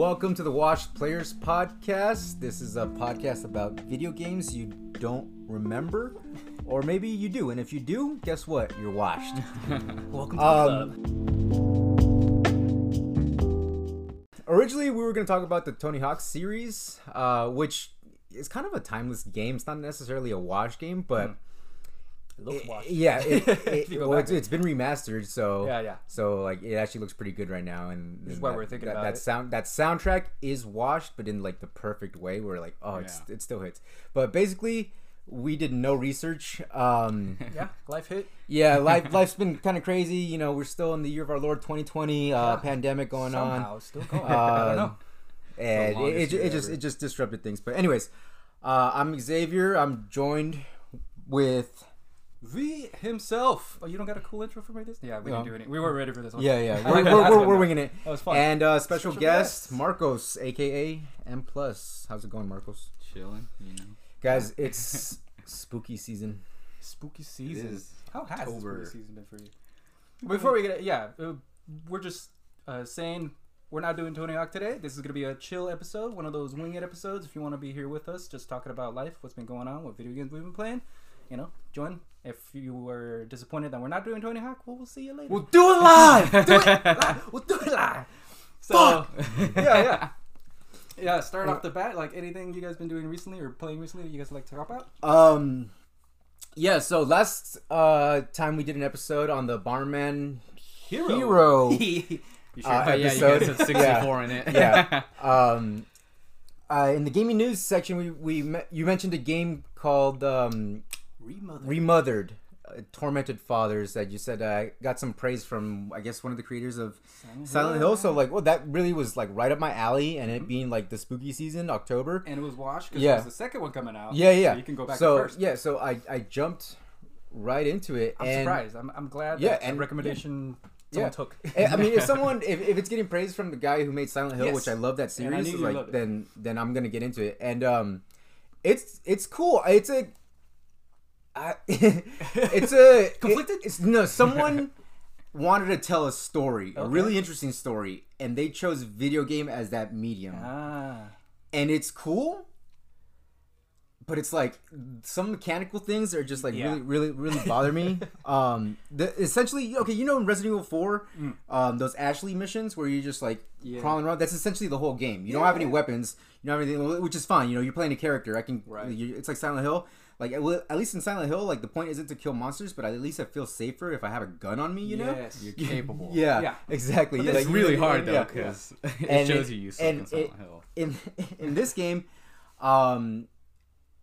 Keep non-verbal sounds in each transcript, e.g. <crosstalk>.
Welcome to the Washed Players Podcast. This is a podcast about video games you don't remember, or maybe you do. And if you do, guess what? You're washed. <laughs> Welcome to the Um, club. Originally, we were going to talk about the Tony Hawk series, uh, which is kind of a timeless game. It's not necessarily a wash game, but It looks washed. yeah, it, <laughs> it, it well, it's, it's been remastered, so Yeah, yeah. So like, it actually looks pretty good right now, and Which is why that, we're thinking that, about that it. sound. That soundtrack is washed, but in like the perfect way, where like, oh, it's it still hits. But basically, we did no research. Um, <laughs> Yeah, life hit. yeah, life <laughs> life's been kind of crazy. You know, we're still in the year of our Lord 2020, uh, Yeah. pandemic going on. Somehow, it's still going. I don't know. And it, it, it just it just disrupted things. But anyways, uh, I'm Xavier. I'm joined with V himself. Oh, you don't got a cool intro for me this? Yeah, we No. didn't do any. We weren't ready for this one. yeah yeah <laughs> we're, we're, we're, we're winging it. That was fun. And uh, special, Special guest guest. Marcos, aka M plus. How's it going, Marcos? Chilling, you know. Guys, <laughs> it's spooky season. spooky season. is How has the spooky season been for you? Before we get, it, yeah, uh, we're just uh, saying we're not doing Tony Hawk today. This is gonna be a chill episode, one of those wing it episodes. If you want to be here with us, just talking about life, what's been going on, what video games we've been playing, you know, join. If you were disappointed that we're not doing Tony Hawk, well, we'll see you later. We'll do it live. <laughs> do it live. We'll do it live. So <laughs> yeah, yeah, yeah. Start off the bat, like anything you guys been doing recently or playing recently that you guys like to talk about. Um, yeah. So last uh time we did an episode on the Bomberman Hero. Hero <laughs> You sure? Uh, yeah, you episode. guys said 64 in it. Yeah. um, uh, in the gaming news section, we we me- you mentioned a game called um, Remother. Remothered, uh, Tormented Fathers that you said uh, got some praise from I guess one of the creators of Silent Hill. So like, well, that really was like right up my alley, and it being like the spooky season, October. and it was washed because Yeah. it was the second one coming out. Yeah, yeah. So you can go back So yeah, so I I jumped right into it. I'm and, surprised. I'm, I'm glad Yeah, that and- recommendation Yeah. someone took. <laughs> I I mean, if someone, <laughs> if, if it's getting praise from the guy who made Silent Hill, Yes. which I love that series, like then then I'm gonna get into it, and um, it's it's cool. It's a, I, <laughs> it's a Conflicted? it- it's no someone <laughs> wanted to tell a story, a really interesting story, and they chose video game as that medium, ah, and it's cool. But it's like some mechanical things are just like Yeah. really, really, really bother me. <laughs> um, the essentially okay, you know, in Resident Evil Four, Mm. um, those Ashley missions where you're just like Yeah. crawling around. That's essentially the whole game. You don't have any weapons. You don't have anything, which is fine. You know, you're playing a character. I can. Right. You, it's like Silent Hill. Like at least in Silent Hill, like the point isn't to kill monsters, but at least I feel safer if I have a gun on me. You know. yes. You're <laughs> capable. Yeah, Yeah. exactly. But Yeah, It's like, really hard though yeah. because <laughs> And it shows it- you you suck in Silent it- Hill. in <laughs> in this game, um,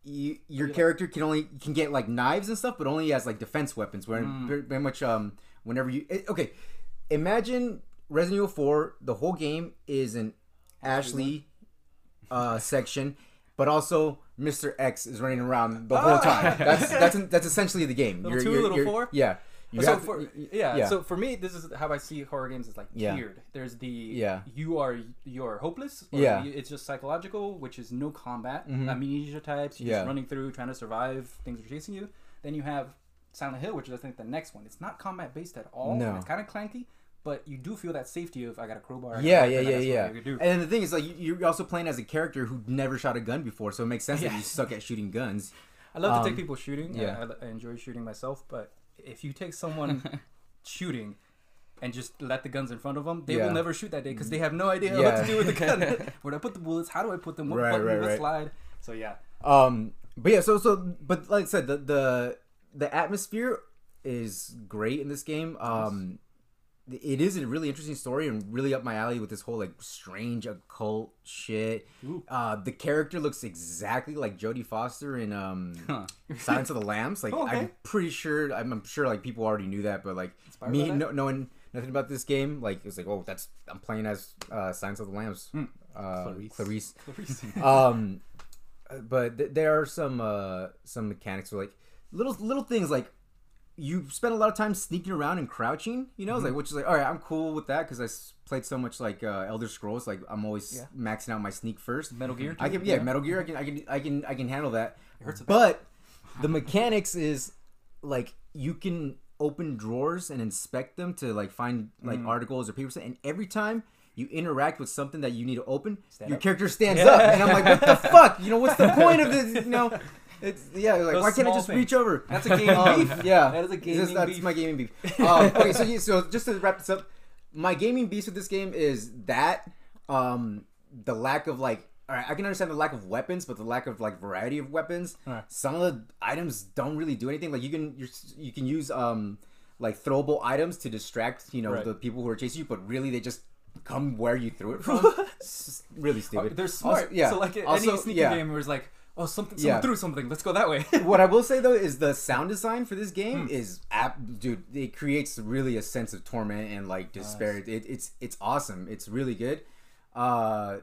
you, your Yeah. character can only can get like knives and stuff, but only as like defense weapons. Where Mm. very, very much um, whenever you it- okay, imagine Resident Evil Four. The whole game is an Ashley uh, section, but also Mr. X is running around the whole Ah. time. That's <laughs> that's that's essentially the game. Little two, little four? Yeah. You so have for yeah, yeah. so for me, this is how I see horror games. Is like Yeah. tiered. There's the Yeah. you are you are hopeless. Or Yeah. it's just psychological, which is no combat, Mhm. amnesia types. You're Yeah. just running through, trying to survive. Things are chasing you. Then you have Silent Hill, which is I think the next one. It's not combat based at all. No. It's kind of clanky, but you do feel that safety of I got a crowbar. I Yeah, yeah, yeah, yeah. something I can do. And then the thing is, like, you- you're also playing as a character who never shot a gun before, so it makes sense that you suck at shooting guns. <laughs> I love to take Um, people shooting. yeah. Yeah, I, I enjoy shooting myself. But if you take someone <laughs> shooting and just let the guns in front of them, they Yeah. will never shoot that day because they have no idea Yeah. what to do with the gun. <laughs> Where do I put the bullets? How do I put them? What Right, button right, I right. slide? So yeah, Um, but yeah, so so, but like I said, the the the atmosphere is great in this game. Um, it is a really interesting story and really up my alley with this whole like strange occult shit. Uh, the character looks exactly like Jodie Foster in um <laughs> Huh. Silence of the Lambs. Like Okay. I'm pretty sure I'm, I'm sure like people already knew that, but like Inspired me no, knowing nothing about this game, like it's like oh that's I'm playing as uh, Silence of the Lambs. Hmm. Uh, Clarice. Clarice. <laughs> um, but th- there are some uh some mechanics where like little little things like you spend a lot of time sneaking around and crouching. You know, it's like Mm-hmm. which is like all right, I'm cool with that because I s- played so much like uh, Elder Scrolls. Like I'm always Yeah. maxing out my sneak first. Metal Gear. I can yeah, Metal Gear. I can I can I can I can handle that. It hurts. But the mechanics is like you can open drawers and inspect them to like find like Mm. articles or papers, and every time you interact with something that you need to open, Stand your up. character <laughs> stands up, and I'm like, what the <laughs> fuck? You know, what's the point of this? You know, it's yeah, like Those why can't I just things. reach over? That's a gaming <laughs> Um, beef. Yeah, That is a gaming that's beef. my gaming beef. <laughs> Um, okay, so so just to wrap this up, my gaming beef with this game is that um, the lack of like. All right, I can understand the lack of weapons, but the lack of like variety of weapons. Right. Some of the items don't really do anything. Like you can you're, you can use um like throwable items to distract you know Right. the people who are chasing you, but really they just come where you threw it <laughs> from. really stupid. They're smart. Also- yeah. So like Also, any sneaky yeah. game it's like, oh something, someone Yeah. threw something. Let's go that way. <laughs> what I will <laughs> say though is the sound design for this Hmm. game is app dude it creates really a sense of torment and like despair. It, it's it's awesome. It's really good. Uh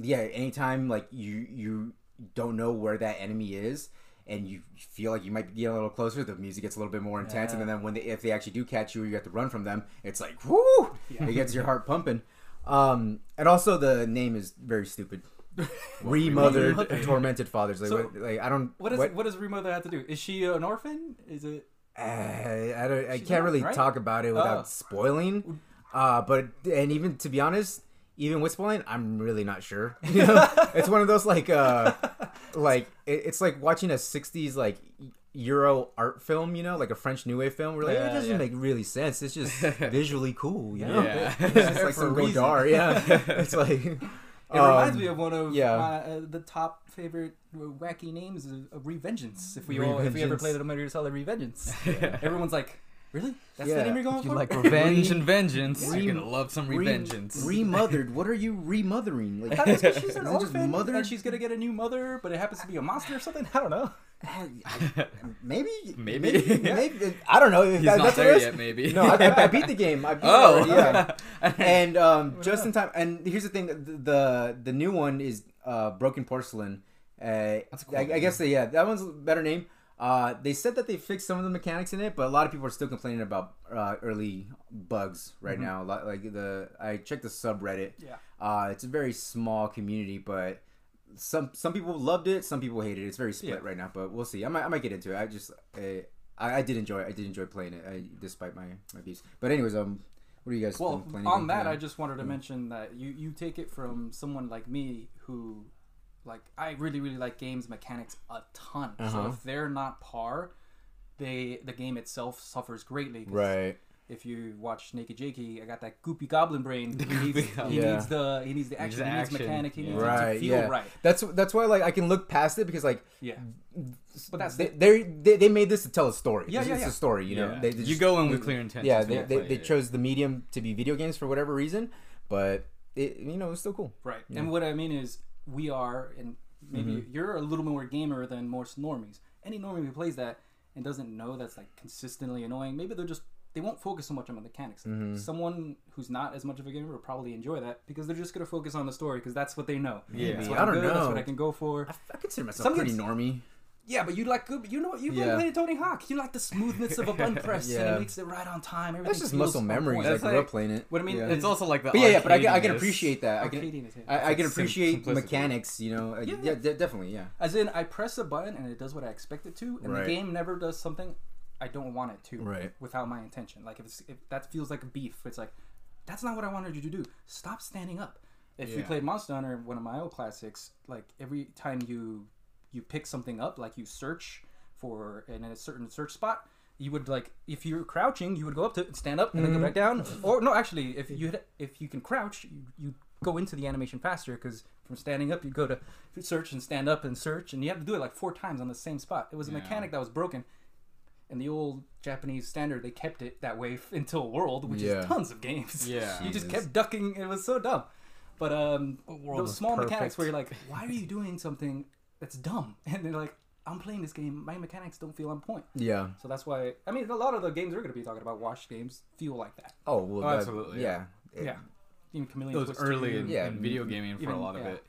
yeah anytime like you you don't know where that enemy is and you feel like you might be getting a little closer the music gets a little bit more intense. And then when they if they actually do catch you or you have to run from them. It's like whoo! It gets your <laughs> heart pumping. Um and also the name is very stupid <laughs> remothered <laughs> tormented fathers like, So, what, like i don't what is what does Remother have to do? Is she an orphan? Is it? Uh, I don't. I She's can't not, really right? talk about it without Oh. spoiling. Uh, but and even to be honest, even with spoiling, I'm really not sure. <laughs> You know, it's one of those like uh, like it, it's like watching a '60s like Euro art film. You know, like a French New Wave film. Where like, Yeah, it doesn't yeah. make really sense. It's just visually cool. You know, Yeah. it's just like for a some reason. Godard. Yeah, it's like. It reminds um, me of one of yeah. my, uh, the top favorite wacky names of, of Revengeance. If we all, if we ever Revengeance. played a Metal Gear Solid Revengeance, <laughs> everyone's like, "Really? That's Yeah. the name you're going If you for?" like revenge and vengeance, Re- you're gonna love some re- remothered. <laughs> What are you remothering? Like, I thought it was 'cause she's an Isn't it just orphan mothered? and she's gonna get a new mother, but it happens to be a monster or something. <laughs> I don't know. <laughs> maybe, Maybe. maybe, maybe. I don't know. He's That- not that's what there yet, maybe. No, I, I, I beat the game. I beat Oh, it already, yeah. and um, just in time. And here's the thing: the the, the new one is uh, Broken Porcelain. Uh, That's a cool I, I guess they, yeah, that one's a better name. Uh, they said that they fixed some of the mechanics in it, but a lot of people are still complaining about uh, early bugs right Mhm. now. Like, like the I checked the subreddit. Yeah. Uh, it's a very small community, but some some people loved it, some people hated it. It's very split Yeah. right now, but we'll see. I might, I might get into it. I just I, I did enjoy it. I did enjoy playing it, I, despite my my beefs. But anyways, um, what are you guys Well, on that. I just wanted to mention that you you take it from someone like me who, like, I really really like games mechanics a ton. So Uh-huh. if they're not par, they the game itself suffers greatly. right. If you watch Naked Jakey, I got that goopy goblin brain. He needs, goopy he. Yeah. needs the he needs the Needs action, the he needs action, mechanic, he yeah. needs it Right, to feel yeah. right. That's that's why like I can look past it because like Yeah, but that's they they they, they made this to tell a story. Yeah, it's, yeah, it's yeah. a story. You know, Yeah. they, they you go in with clear intent. Yeah, they, they, they chose the medium to be video games for whatever reason, but it you know it's still cool. Right. Yeah. And what I mean is, we are, and maybe Mm-hmm. you're a little more gamer than most normies. Any normie who plays that and doesn't know that's like consistently annoying, maybe they're just they won't focus so much on the mechanics. Mm-hmm. Someone who's not as much of a gamer will probably enjoy that because they're just gonna focus on the story because that's what they know. Yeah. That's I don't good, That's what I can go for. I, I consider myself Some pretty normy. Yeah, but you like good. You know, what? you've been Yeah. playing Tony Hawk. You like the smoothness of a button <laughs> press and Yeah. it makes it right on time. Everything That's just feels muscle on memories. point. I That's grew like- up playing it. What I mean Yeah. It's also like the. But yeah, yeah, but I can, I can arcadiness. appreciate that. I can, Arcadiness, yeah. I, I can Sim- appreciate simplicity. mechanics. You know, Uh, Yeah. yeah, de- definitely, yeah. As in, I press a button and it does what I expect it to, and Right. the game never does something I don't want it to, Right. without my intention. Like if, it's, if that feels like a beef, it's like that's not what I wanted you to do. Stop standing up. If you Yeah. played Monster Hunter, one of my old classics, like every time you you pick something up, like you search for in a certain search spot, you would like if you're crouching, you would go up to stand up and then go back down. Or no, actually, if you if you can crouch, you, you go into the animation faster because from standing up you go to search and stand up and search, and you have to do it like four times on the same spot. It was a Yeah. mechanic that was broken. In the old Japanese standard, they kept it that way <laughs> f- until World, which Yeah. is tons of games. Yeah. <laughs> you just kept ducking. It was so dumb. But um, those small mechanics where you're like, why are you doing something that's dumb? <laughs> And they're like, I'm playing this game. My mechanics don't feel on point. Yeah. So that's why. I mean, a lot of the games we're going to be talking about, watch games, feel like that. Oh well, Oh, that- absolutely, Yeah. Yeah. Even Chameleon Those Twist early in, Yeah. in video gaming for Even- a lot of yeah. it.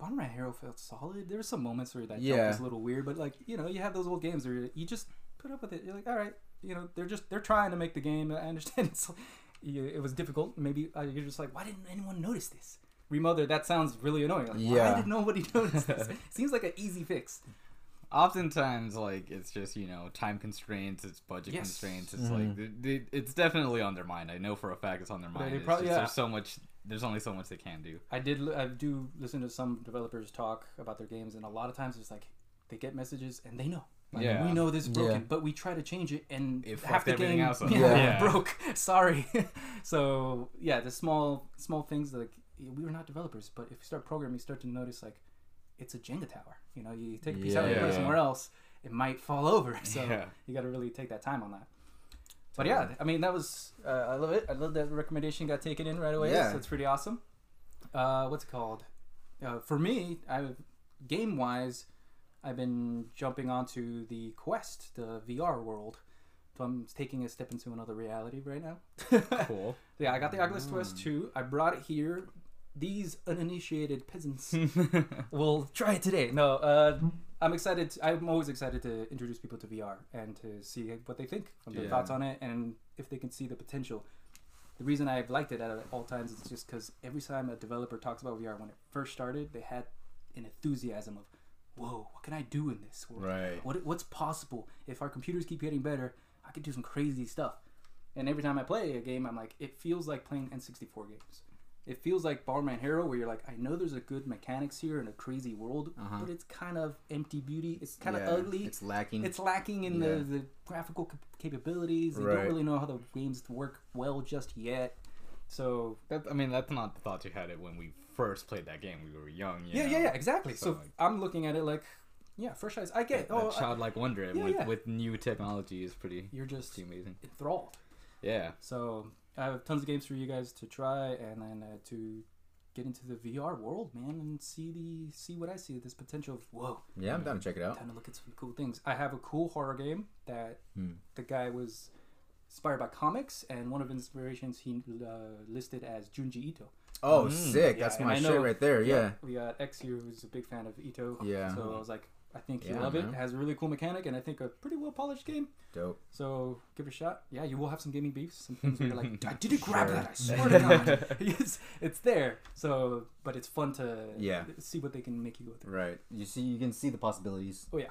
Bomberman Hero felt solid. There were some moments where that jump was a little weird, but like you know, you have those old games where you just put up with it. You're like, all right, you know, they're just they're trying to make the game. <laughs> I understand it's <laughs> you, it was difficult. Maybe uh, you're just like, why didn't anyone notice this? Remother, that sounds really annoying. Like, Yeah. Why did nobody <laughs> notice this? <laughs> Seems like an easy fix. Oftentimes, like it's just you know time constraints, it's budget Yes. constraints. It's Mhm. like they, they, it's definitely on their mind. I know for a fact it's on their mind. they probably- just, yeah. There's so much there's only so much they can do. I did. li- I do listen to some developers talk about their games, and a lot of times it's like they get messages and they know. Like, Yeah. we know this is broken, Yeah. but we try to change it, and It half fucked the everything game else up. <laughs> yeah, Yeah. broke. Sorry. so yeah, the small small things like we were not developers, but if you start programming, you start to notice like it's a Jenga tower. You know, you take a piece out and put it somewhere else, it might fall over. <laughs> So Yeah. you got to really take that time on that. But yeah, I mean that was uh, I love it. I love that recommendation got taken in right away. Yeah. So it's pretty awesome. Uh, what's it called? Uh, for me, I game wise, I've been jumping onto the Quest, the VR world. So I'm taking a step into another reality right now. <laughs> Cool. yeah, I got the Oculus Quest 2. I brought it here. These uninitiated peasants <laughs> will try it today. No, uh, I'm excited. To, I'm always excited to introduce people to VR and to see what they think, from their Yeah. thoughts on it, and if they can see the potential. The reason I've liked it at all times is just because every time a developer talks about VR, when it first started, they had an enthusiasm of, "Whoa, what can I do in this world? Right. What what's possible if our computers keep getting better? I could do some crazy stuff." And every time I play a game, I'm like, it feels like playing N64 games. It feels like Bomberman Hero, where you're like, I know there's a good mechanics here in a crazy world, Uh-huh. but it's kind of empty beauty. It's kind of ugly. It's lacking. It's lacking in Yeah. the, the graphical cap- capabilities. They Right. don't really know how the games work well just yet. So That, I mean, that's not the thoughts you had it when we first played that game. We were young. You yeah, know? yeah, yeah, exactly. So, So, like- I'm looking at it like, yeah, fresh eyes. I get. That, oh, that I- childlike wonder yeah, with yeah. with new technology is pretty, you're just pretty amazing. enthralled. Yeah. So I have tons of games for you guys to try, and then uh, to get into the VR world, man, and see the see what I see. This potential of whoa, yeah, I'm down to check it out. time to look at some cool things. I have a cool horror game that Hmm. the guy was inspired by comics, and one of his inspirations he uh, listed as Junji Ito. Oh, Mm. sick! Yeah, That's my I shit right there. Yeah. we got X here who's a big fan of Ito. Yeah. So I was like, I think you Yeah, love it. man. It has a really cool mechanic, and I think a pretty well polished game. Dope. So give it a shot. Yeah, you will have some gaming beefs. Some things where you're like, I didn't grab Sure. that. I <laughs> swear to God, it's, it's there. So, but it's fun to Yeah. see what they can make you go through. Right. You see, you can see the possibilities. Oh yeah,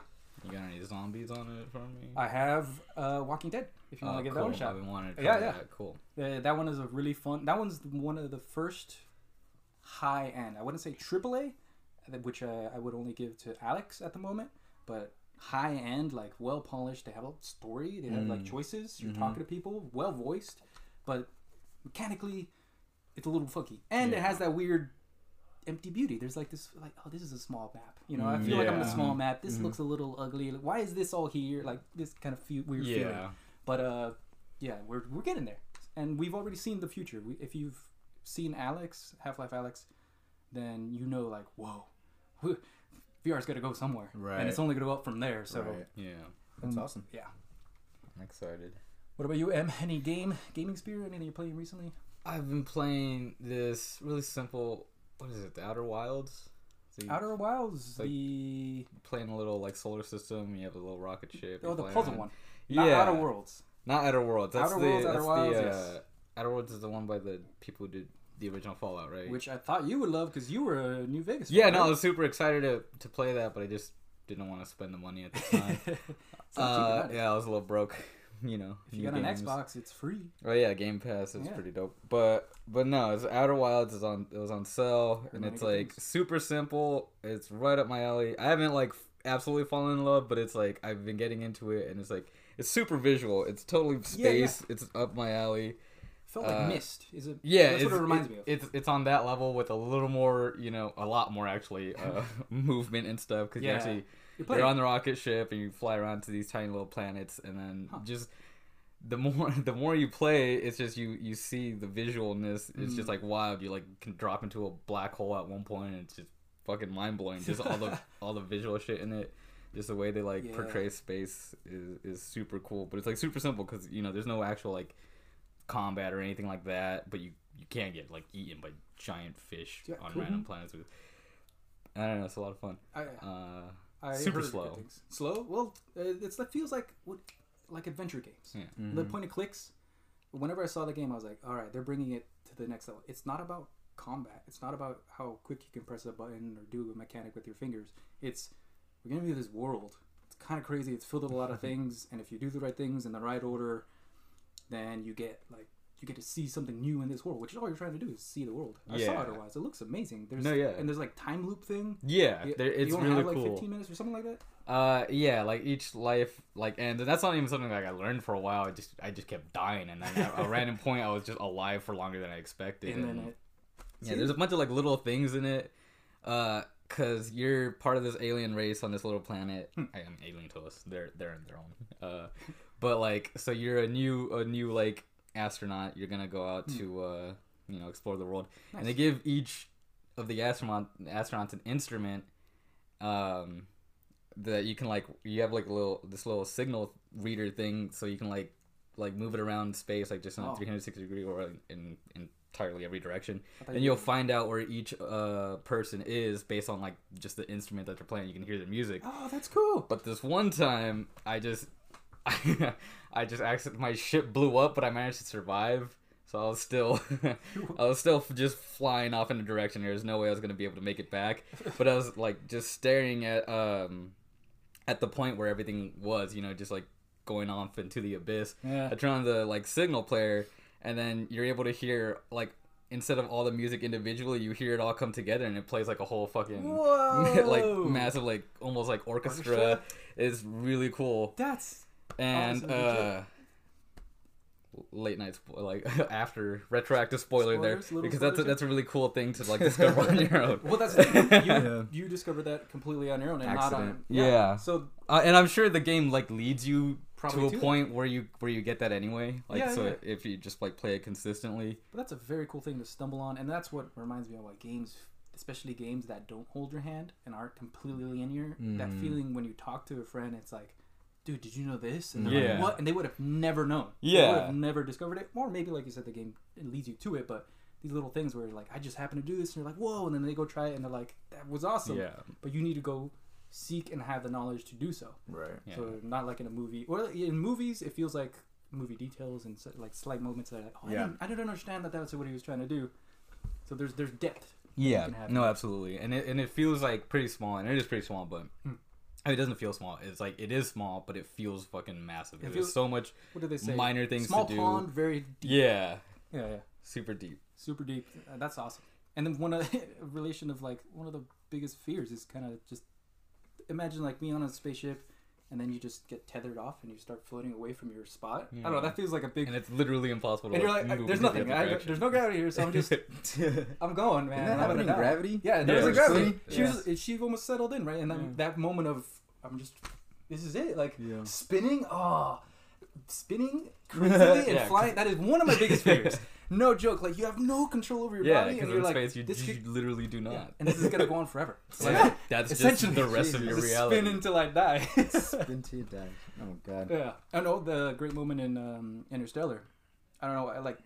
You got any zombies on it for me? I have uh, Walking Dead. If you Oh, want to give cool. that one a shot, I've been wanting to Yeah, try yeah. that. Cool. Uh, that one is a really fun. That one's one of the first high end. I wouldn't say AAA, uh, which uh, I would only give to Alex at the moment, but high end, like well polished. They have a story. They have like Mm. choices. You're Mhm. talking to people, well voiced, but mechanically, it's a little funky, and it has that weird empty beauty. There's like this, like oh, this is a small map. You know, I feel like I'm in a small map. This Mhm. looks a little ugly. Like, why is this all here? Like this kind of fe- weird feeling. Yeah. But uh, yeah, we're we're getting there, and we've already seen the future. We, if you've seen Alex, Half Life Alex, then you know like whoa, VR's got to go somewhere, Right. and it's only going to go up from there. So Right. Yeah. That's um, awesome. Yeah. I'm excited. What about you, Em? Any game gaming spirit? Anything you're playing recently? I've been playing this really simple. What is it? The Outer Wilds. So you Outer Wilds, like- the playing a little like solar system. You have a little rocket ship. oh the puzzle around. one, Yeah. not Outer Worlds. Not Outer Worlds. That's Outer the Worlds, Outer that's Wilds, the yes. uh, Outer Worlds is the one by the people who did the original Fallout, right? Which I thought you would love because you were a New Vegas. yeah, fan, no, I was super excited to to play that, but I just didn't want to spend the money at the time. <laughs> It's not cheap uh, yeah, I was a little broke. <laughs> You know, If you got an. Xbox, it's free. Oh yeah, Game Pass is Yeah. pretty dope. But but no, it's Outer Wilds is on it was on sale and it's like things. super simple. It's right up my alley. I haven't like absolutely fallen in love, but it's like I've been getting into it and it's like it's super visual. It's totally Yeah, yeah. space. It's up my alley. Felt like Uh, Myst. Is it? Yeah, that's it's, what it reminds it- me of. It's it's on that level with a little more, you know, a lot more actually uh, <laughs> movement and stuff because Yeah. you actually You're you're on the rocket ship and you fly around to these tiny little planets and then Huh. just the more <laughs> the more you play it's just you you see the visualness it's just Mm. like wild you like can drop into a black hole at one point and it's just fucking mind-blowing just all the <laughs> all the visual shit in it just the way they like Yeah. portray space is is super cool but it's like super simple because you know there's no actual like combat or anything like that but you you can't get like eaten by giant fish Yeah, on cool. random planets with I don't know it's a lot of fun I, uh I Super slow. Slow? Well, uh, it's it feels like what like adventure games. Yeah. The point of clicks. Whenever I saw the game, I was like, all right, they're bringing it to the next level. It's not about combat. It's not about how quick you can press a button or do a mechanic with your fingers. It's we're gonna be this world. It's kind of crazy. It's filled with a lot of <laughs> things, and if you do the right things in the right order, then you get like you get to see something new in this world, which is all you're trying to do is see the world. I saw it otherwise. It looks amazing. There's No, yeah. and there's like time loop thing. Yeah, You- there, it's you only really have like cool. 15 minutes or something like that. Uh, yeah, like each life like ends, and that's not even something like I learned for a while. I just I just kept dying, and then at a random <laughs> point, I was just alive for longer than I expected. And then it, yeah, there's a bunch of like little things in it. Uh, cause you're part of this alien race on this little planet. Hmm. I am alien to us. They're they're in their own. Uh, but like, so you're a new a new like astronaut. You're gonna go out to uh you know explore the world, and they. Give each of the astronaut astronauts an instrument. Um, that you can like you have like a little this little signal reader thing, so you can like like move it around space like just in a Oh. 360 degree or in, in entirely every direction and you- you'll find out where each uh person is based on like just the instrument that they're playing you can hear the music oh, that's cool. but this one time i just <laughs> i just accident my ship blew up but i managed to survive so i was still <laughs> <laughs> i was still just flying off in a direction there was no way i was going to be able to make it back but i was like just staring at um at the point where everything was you know just like going off into the abyss Yeah. I turn on the like signal player, and then you're able to hear like instead of all the music individually, you hear it all come together, and it plays like a whole fucking like massive like almost like orchestra. Orchestra? It's really cool, That's and Awesome, uh. Late night, spo- like <laughs> after retroactive spoiler there, Spoilers, little because that's a, that's a really cool thing to like <laughs> discover on your own. well. That's the thing. you, <laughs> Yeah. you discovered that completely on your own and not on. Accident. Yeah. So Uh, and I'm sure the game like leads you Probably to a to that. point where you where you get that anyway. Like Yeah, so, yeah. if you just like play it consistently, But that's a very cool thing to stumble on, and that's what reminds me of like games, especially games that don't hold your hand and aren't completely linear. That Mhm. feeling when you talk to a friend, it's like, dude, did you know this? And they're Yeah. like, what? And they would have never known. They Yeah. would have never discovered it. Or maybe, like you said, the game leads you to it, but these little things where like, I just happen to do this, and you're like, whoa, and then they go try it, and they're like, that was awesome. yeah, But you need to go seek and have the knowledge to do so. Right. yeah. So not like in a movie, or in movies, it feels like movie details and like slight moments that are like, oh, Yeah. I, didn't, I didn't understand that that's what he was trying to do. So there's there's depth. Yeah, no, absolutely, and it and it feels like pretty small, and it is pretty small, but hmm. Hmm. it doesn't feel small. It's like it is small, but it feels fucking massive. It There's feels- so much What do they say? minor things Small to do. pond, very deep. Yeah, Yeah, yeah, super deep. super deep. Uh, that's awesome. And then one of <laughs> relation of like one of the biggest fears is kind of just imagine like me on a spaceship. And then you just get tethered off, and you start floating away from your spot. I don't know. That feels like a big. And it's literally impossible to. And you're like, move there's in any nothing. other I, there's no gravity here, so I'm just, <laughs> I'm going, man. Didn't that I'm happen gonna. Gravity? Yeah, there's Yeah, a gravity. funny. She Yeah. was she almost settled in, right? And then Yeah. that moment of I'm just this is it. Like Yeah. spinning, oh spinning <laughs> crazily and Yeah, flying. That is one of my biggest fears. <laughs> no joke. Like you have no control over your Yeah, body, and you're like, space you, this you could- literally do not. yeah, and this is gonna go on forever. <laughs> Like, that's just essentially, the rest of your reality. Spin until I die. Spin to die. Oh god. yeah, I know the great moment in um, Interstellar. I don't know. I like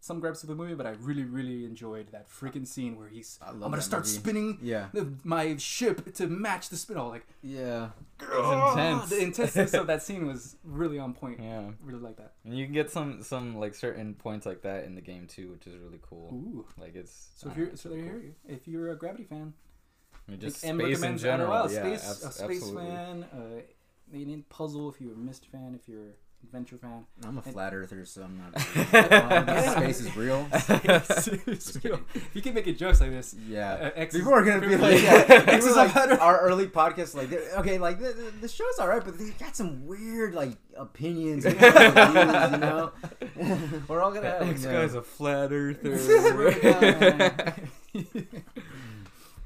some grabs of the movie, but I really, really enjoyed that freaking scene where he's. I I'm gonna start movie. spinning Yeah. the, my ship to match the spin. All like Yeah. "Grrr!" intense. The intensity of that scene was really on point. Yeah, Really like that. and you can get some some like certain points like that in the game too, which is really cool. Ooh. Like it's So if you're it's so there cool. you if you're a Gravity fan, I mean, just M space in general. Yeah, space abs- a space absolutely. fan, uh, alien puzzle if you're a Myst fan, if you're adventure fan. I'm a flat earther, so I'm not. <laughs> Yeah. Space is real. <laughs> you can make jokes like this. Yeah. Uh, X People are gonna be is- like, yeah, yeah, X is like better. <laughs> our early podcast. like, okay, like the, the, the show's alright, but they got some weird like opinions, and views, you know. We're all gonna have. This Yeah. guy's a flat earther.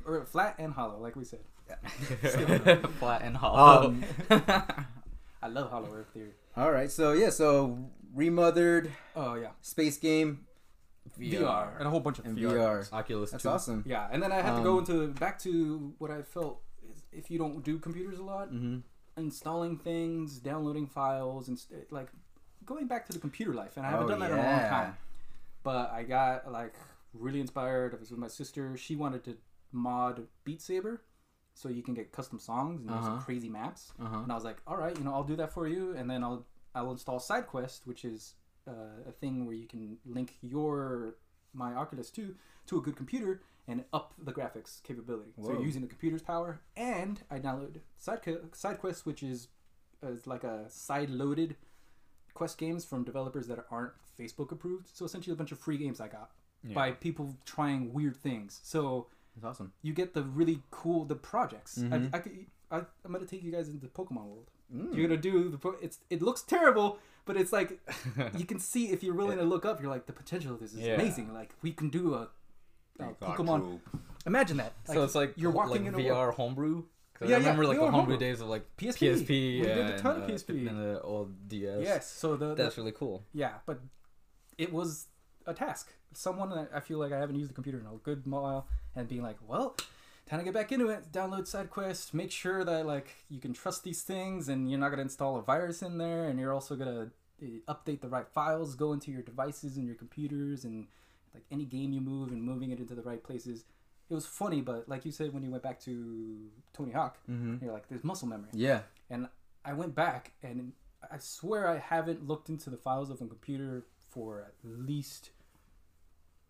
or flat and hollow, like we said. flat and hollow. Um, I love Hollow Earth theory. All right, so yeah, so remothered Oh yeah, space game VR, and a whole bunch of and VR. VR. Oculus. That's 2. awesome. Yeah, and then I had to go Um, into back to what I felt is if you don't do computers a lot, Mm-hmm. installing things, downloading files, and st- like going back to the computer life. And I haven't Oh, done that in a long time. But I got like really inspired. I was with my sister. She wanted to mod Beat Saber, so you can get custom songs and Uh-huh. crazy maps. Uh huh. And I was like, all right, you know, I'll do that for you, and then I'll I'll install SideQuest, which is uh, a thing where you can link your my Oculus 2 to a good computer and up the graphics capability. So you're using the computer's power, and I downloaded Side SideQuest, which is is like a side-loaded Quest games from developers that aren't Facebook approved. So essentially, a bunch of free games I got Yeah. by people trying weird things. So That's awesome. you get the really cool the projects. Mhm. I, I, could- I, I'm gonna take you guys into Pokemon world. Mm. You're gonna do the. po- It's it looks terrible, but it's like <laughs> you can see if you're willing to look up. You're like the potential of this is Yeah. amazing. Like we can do a, a Pokemon. Drew. Imagine that. so it's like you're walking like in a VR world. homebrew. 'Cause Yeah, I yeah, remember like VR the homebrew homebrew. days of like PSP. PSP. We did a and, ton of uh, PSP. and the old DS. Yes. So the, the that's really cool. yeah, but it was a task. Someone that I feel like I haven't used the computer in a good while, and being like, well, time to get back into it. Download side quest. Make sure that like you can trust these things, and you're not gonna install a virus in there, and you're also gonna uh, update the right files, go into your devices and your computers, and like any game you move and moving it into the right places. It was funny, but like you said when you went back to Tony Hawk, Mm-hmm. you're like, there's muscle memory. Yeah. And I went back and I swear I haven't looked into the files of a computer for at least,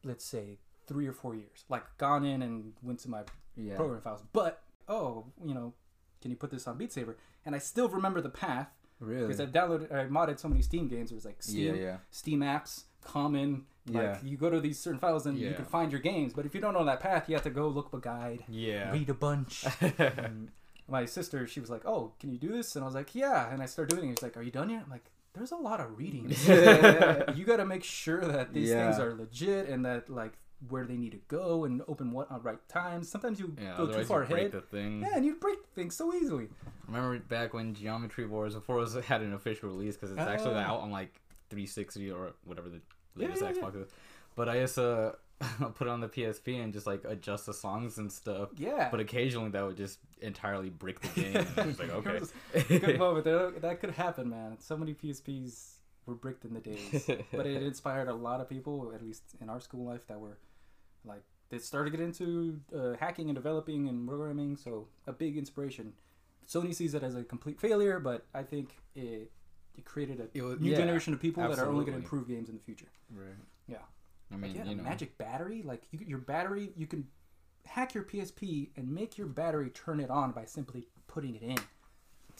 let's say, three or four years. Like gone in and went to my Yeah. program files. But, oh, you know, can you put this on Beat Saber? And I still remember the path Really. because I've downloaded, I modded so many Steam games. It was like Steam, yeah. Steam apps, Common. Like Yeah. you go to these certain files and you can find your games. But if you don't know that path, you have to go look up a guide, Yeah. read a bunch. <laughs> my sister, she was like, "Oh, can you do this?" And I was like, "Yeah." And I started doing it. She's like, "Are you done yet?" I'm like, "There's a lot of reading. <laughs> <laughs> you got to make sure that these Yeah. things are legit and that like where they need to go and open what uh, at right times. Sometimes you Yeah, go too far you break ahead. the thing. Yeah, and you break things so easily. Remember back when Geometry Wars before it was, had an official release because it's actually Oh. out on like 360 or whatever the latest yeah, yeah. Xbox is. But I used to uh, <laughs> put it on the PSP and just like adjust the songs and stuff. Yeah. But occasionally that would just entirely break the <laughs> game. it's like okay. Good <laughs> moment. That, could happen, man. So many PSPs were bricked in the days, but it inspired a lot of people, at least in our school life, that were like they started to get into uh, hacking and developing and programming. So a big inspiration. Sony sees it as a complete failure, but I think it it created a It was- new yeah, generation of people that are only going to improve games in the future. Right. Yeah. I mean, yeah, you know, magic battery. Like you, your battery, you can hack your PSP and make your battery turn it on by simply putting it in.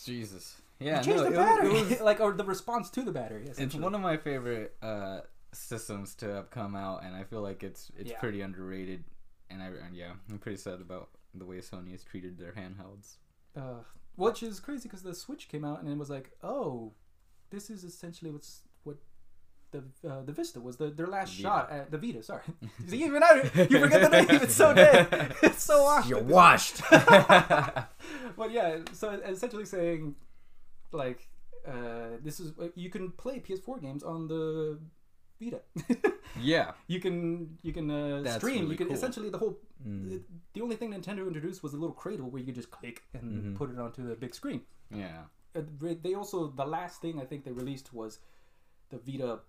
Jesus. Yeah, you change no, the was- battery, it was- <laughs> like or the response to the battery. it's one of my favorite uh, systems to have come out, and I feel like it's it's Yeah. pretty underrated. And I and yeah, I'm pretty sad about the way Sony has treated their handhelds. uh, which is crazy because the Switch came out and it was like, oh, this is essentially what's what the uh, the Vista was the their last Vita. shot at the Vita. Sorry, See, even I, you forget the name. It's so <laughs> dead. It's so washed. You're washed. <laughs> but yeah, so essentially saying, like, uh, this is you can play PS4 games on the Vita. <laughs> yeah, you can you can uh, stream. really you can cool. essentially the whole. Mm. The only thing Nintendo introduced was a little cradle where you could just click and Mhm. put it onto the big screen. yeah. Uh, they also the last thing I think they released was the Vita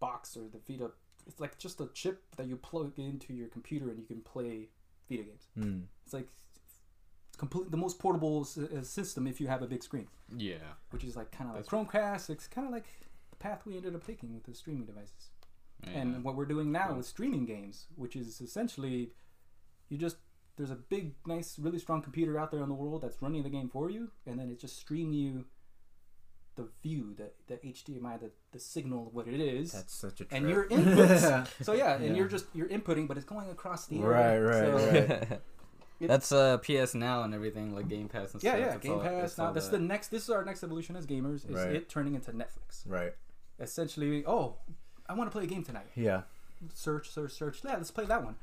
box or the Vita. It's like just a chip that you plug into your computer and you can play Vita games. Mm. It's like complete the most portable s- uh, system if you have a big screen, Yeah. which is like kind of like Chromecast. It's kind of like the path we ended up taking with the streaming devices. yeah. And what we're doing now Cool. with streaming games, which is essentially you just there's a big, nice, really strong computer out there in the world that's running the game for you, and then it just stream you the view, the the HDMI, the the signal, what it is, That's such a trip. and your inputs. <laughs> so yeah, and Yeah. you're just you're inputting, but it's going across the Right, area. right, So, right. <laughs> That's uh PS Now and everything like Game Pass and Yeah, stuff. yeah, It's Game all- Pass. Now that's that. the next. This is our next evolution as gamers. Is Right. it turning into Netflix? right. Essentially, oh, I want to play a game tonight. Yeah. Search, search, search. Yeah, let's play that one.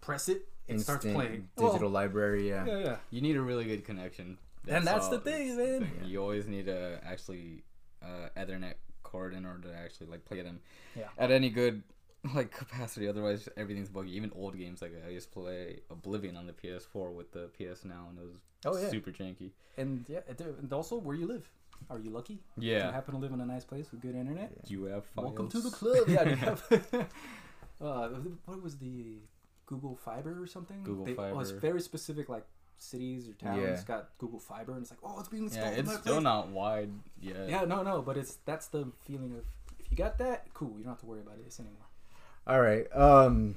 Press it. It starts playing. Digital library. Yeah. Yeah, yeah. You need a really good connection. And that's all- the thing, that's the man. thing. <laughs> You always need to actually uh, Ethernet cord in order to actually like play them Yeah. at any good like capacity. Otherwise, everything's buggy. Even old games like I used to play Oblivion on the PS4 with the PS Now, and it was Oh, yeah. super janky. And yeah, and also where you live. Are you lucky? Yeah. Do you happen to live in a nice place with good internet? you have Welcome to the club. Yeah. you have- <laughs> <laughs> uh, what was the Google Fiber or something? Google they, Oh, it's Fiber. very specific, like cities or towns Yeah. got Google Fiber, and it's like, oh, it's being installed. Yeah, it's still place. not wide yet. Yeah, no, no, but it's that's the feeling of if you got that, cool. You don't have to worry about this anymore. All right. Um.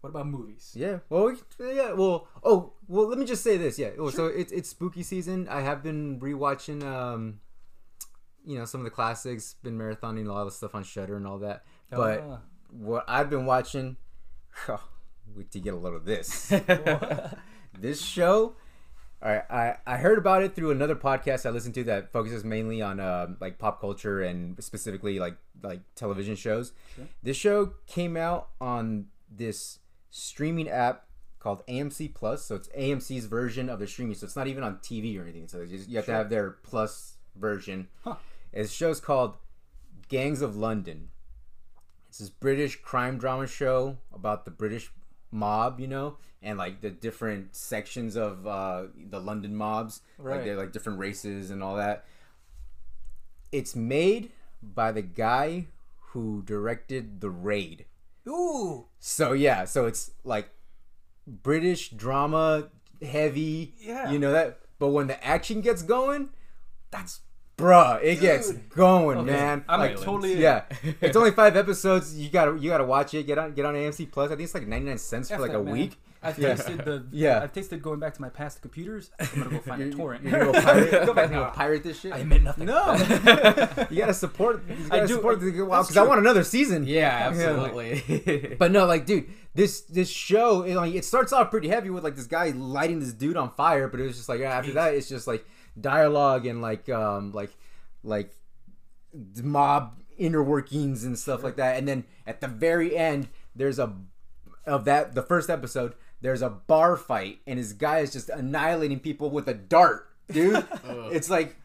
What about movies? Yeah. Well. We, yeah. Well. Oh. Well. Let me just say this. Yeah. Oh, So it's it's spooky season. I have been rewatching um, you know some of the classics. Been marathoning a lot of stuff on Shudder and all that. But Ah. what I've been watching, wait <laughs> to get a load of this. <laughs> this show. All right, I, I heard about it through another podcast I listened to that focuses mainly on um, like pop culture and specifically like like television shows. This show came out on this streaming app called AMC Plus, so it's AMC's version of the streaming. So it's not even on TV or anything. So just, you have to have their Plus version. Huh. Show's called Gangs of London. It's this British crime drama show about the British mob, you know, and like the different sections of uh, the London mobs, like Right. they're like different races and all that. It's made by the guy who directed The Raid. Ooh, So yeah, so it's like British drama heavy, Yeah. you know that. But when the action gets going, that's bruh, it gets going, Okay. man. I'm like totally yeah, it's only five episodes. You gotta you gotta watch it. Get on get on AMC Plus. I think it's like ninety nine cents for F like that, a man. week. I've Yeah. tasted the <laughs> Yeah. I've tasted going back to my past computers. I'm gonna go find a <laughs> torrent. you're gonna go pirate, <laughs> Go back you're pirate this shit. I admit nothing. no, you gotta support. You gotta do- support uh, the that's because I want another season. Yeah, absolutely. But no, like, dude, this this show, it, like, it starts off pretty heavy with like this guy lighting this dude on fire, but it was just like after that, it's just like dialogue and like um like like mob inner workings and stuff like that. And then at the very end, there's a of that the first episode. There's a bar fight, and his guy is just annihilating people with a dart, dude. <laughs> it's like.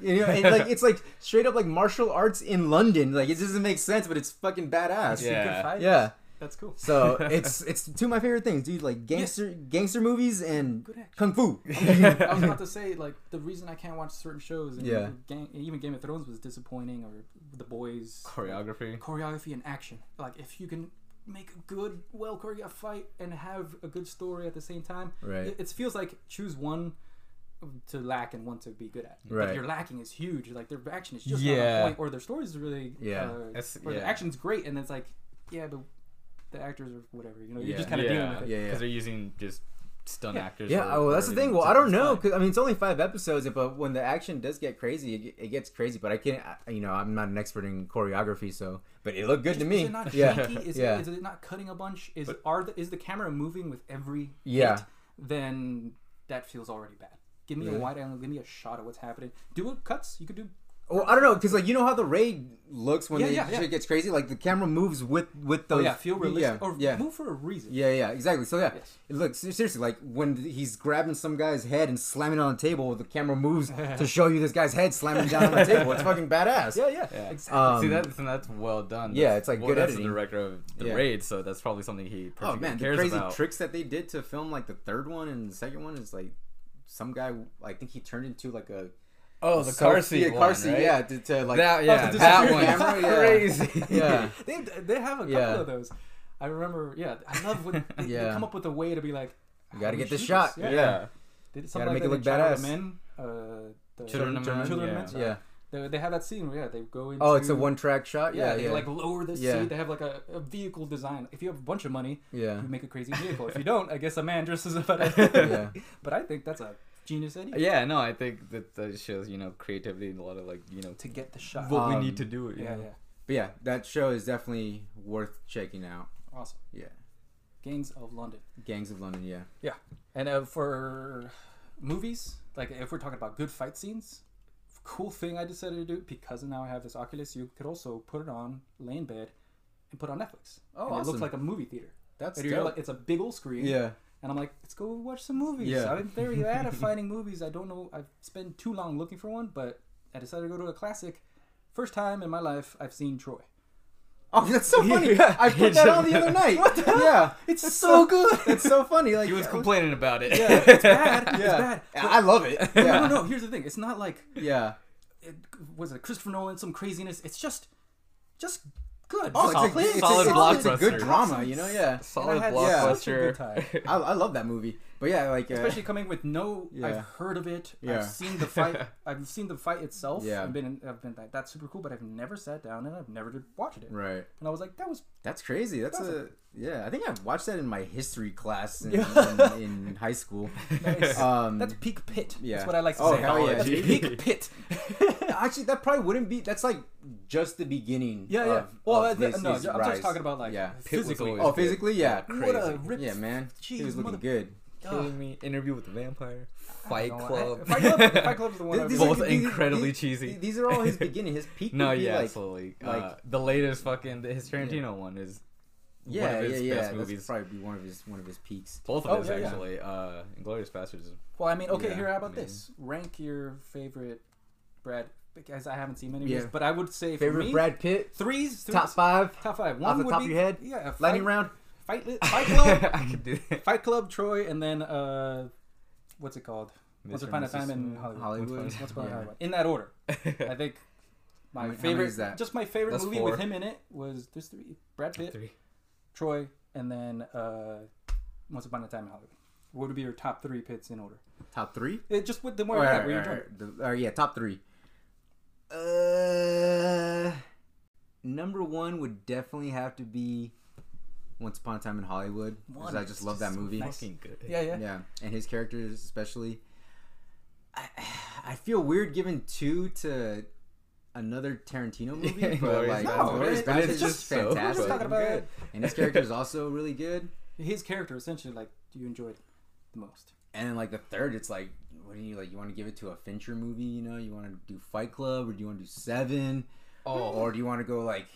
You know, and like it's like straight up like martial arts in London. Like it doesn't make sense, but it's fucking badass. Yeah. Yeah. That's cool. So <laughs> it's it's two of my favorite things, dude. Like gangster gangster movies and kung fu. I was <laughs> about to say like the reason I can't watch certain shows and Yeah. Gang, even Game of Thrones was disappointing or The Boys Choreography. choreography and action. Like if you can make a good, well choreographed fight and have a good story at the same time, Right. It, it feels like choose one to lack and one to be good at. Right. But your lacking is huge. Like their action is just Yeah. not on point, or their story is really Yeah. uh, That's- or the yeah. action's great, and it's like yeah, but the actors or whatever. You know, you're just kind of dealing with it. Yeah, yeah. they're using just stunt Yeah. actors. Yeah, for- oh, for that's the thing. Well, I don't know, cause I mean it's only five episodes, but when the action does get crazy, it, it gets crazy. But I can't, I- you know, I'm not an expert in choreography, so but it looked good to Is me. it not yeah, shaky? Is, <laughs> yeah. it, is it not cutting a bunch? Is are the, is the camera moving with every Yeah. hit? Then that feels already bad. Give me Really? a wide angle. Give me a shot of what's happening. Do it cuts. You could do. Well, I don't know, cause like you know how the raid looks when Yeah, the yeah, shit yeah. gets crazy. Like the camera moves with with those. Oh yeah, feel realistic. Yeah, or yeah. move for a reason. Yeah, yeah, exactly. So yeah, Yes. look ser- seriously, like when he's grabbing some guy's head and slamming it on the table, the camera moves to <laughs> show you this guy's head slamming down on the table. It's fucking badass. Yeah, yeah, Yeah. exactly. Um, See that's and that's well done. yeah, it's like well, good that's editing. the director of the Yeah. raid, so that's probably something he Oh particularly man, the crazy about. tricks that they did to film like the third one and the second one is like some guy. I think he turned into like a oh, the self- car seat, yeah, one, car seat, right? yeah, to, to like that yeah, to that one, camera, yeah. crazy. <laughs> yeah. they they have a couple Yeah. of those. I remember. Yeah, I love when <laughs> they, they come up with a way to be like. You gotta get we the shot. Yeah. yeah. They did Gotta something make like it look in badass. Men. Uh, the Children of Men, Children yeah. Men. sorry. Yeah. They, they have that scene where yeah they go into. Oh, it's a one track shot. Yeah, Yeah, they yeah, like lower the Yeah. seat. They have like a, a vehicle design. If you have a bunch of money, yeah. you make a crazy vehicle. if you don't, I guess a man dresses up <laughs> Yeah. But I think that's a genius idea Yeah, no, I think that that shows you know creativity and a lot of like you know to get the shot. what we Um, need to do. You yeah, know? yeah, But yeah, that show is definitely worth checking out. awesome. Yeah, Gangs of London. Gangs of London. Yeah. Yeah, and uh, for movies, like if we're talking about good fight scenes, cool thing I decided to do because now I have this Oculus, you could also put it on, lay in bed, and put on Netflix. Oh, and It looks like a movie theater. That's And like, it's a big old screen. Yeah. And I'm like, let's go watch some movies. Yeah. I'm very bad at <laughs> finding movies. I don't know. I've spent too long looking for one, but I decided to go to a classic. First time in my life I've seen Troy. Oh, that's so <laughs> funny. Yeah. I put that on the other <laughs> night. What the hell? Yeah, It's so good. it's so funny. Like He was complaining about it. Yeah, it's bad. Yeah. It's Yeah, bad. I love it. No, Yeah, no, no. Here's the thing. It's not like yeah. it was it Christopher Nolan, some craziness. It's just, just good. Oh, Just it's, a, it's, solid a, it's, a, it's a good drama, you know? Yeah. <laughs> Solid And I had blockbuster. such a good time. I, I love that movie. But yeah, like uh, Especially coming with no, Yeah. I've heard of it. Yeah. I've seen the fight. <laughs> I've seen the fight itself. Yeah. I've been, I've been like, that's super cool. But I've never sat down and I've never did watched it. right. And I was like, that was That's crazy. That's That's a yeah. I think I watched that in my history class in, in, in <laughs> high school. nice. Um, that's peak pit. yeah. That's what I like to Oh, say. hell yeah, peak pit. actually, that probably wouldn't be. That's like just the beginning. Yeah, yeah. Of, Well, of uh, his- no, his I'm rise. just talking about like Yeah. Pitt was physically. always Oh, good. physically, yeah. What a Crazy. ripped Yeah, man. Jeez, he was looking mother- good. Kidding me? Interview with the Vampire. Fight don't know. Club. Fight Club. <laughs> is the one. I These Both are- incredibly these- cheesy. These are all his <laughs> beginning. His peak. No, would be yeah, like, absolutely. like- uh, the latest fucking his Tarantino one is yeah, one of his yeah, yeah. best That's movies. probably be one of his one of his peaks. Both of Oh, his yeah, yeah. actually. Uh, Inglourious Basterds. is- Well, I mean, okay. Yeah, here, how about I mean- this? Rank your favorite Brad. Because I haven't seen many of Yeah. his, but I would say for Favorite me, Brad Pitt. threes, threes, Top five. top five. Off One the would top be of your head? yeah, fight, Lightning round. Fight, <laughs> Fight Club, I could do that. Fight Club, Troy, and then uh, what's it called? Once Upon a Time in. Hollywood. Hollywood. Once Upon a Yeah. Hollywood. In that order, <laughs> I think my How how favorite, is that? just my favorite That's movie four. with him in it was there's three: Brad Pitt, Three. Troy, and then uh, Once Upon a Time in Hollywood. What would be your top three pits in order? Top three. It, just with the more where you're alright, jumping. alright. The- uh, yeah, top three. Uh, number one would definitely have to be Once Upon a Time in Hollywood because I just love just that movie. Fucking good. Yeah, yeah. Yeah, and his characters especially. I, I feel weird giving two to another Tarantino <laughs> movie, but like No, Inglourious it's Basterds just is just so fantastic, talking about good. and his character is also really good. his character. Essentially, like, do you enjoy it the most? And then like the third, it's like, what do you like? You want to give it to a Fincher movie? You know, you want to do Fight Club, or do you want to do Seven? Oh, or do you want to go like,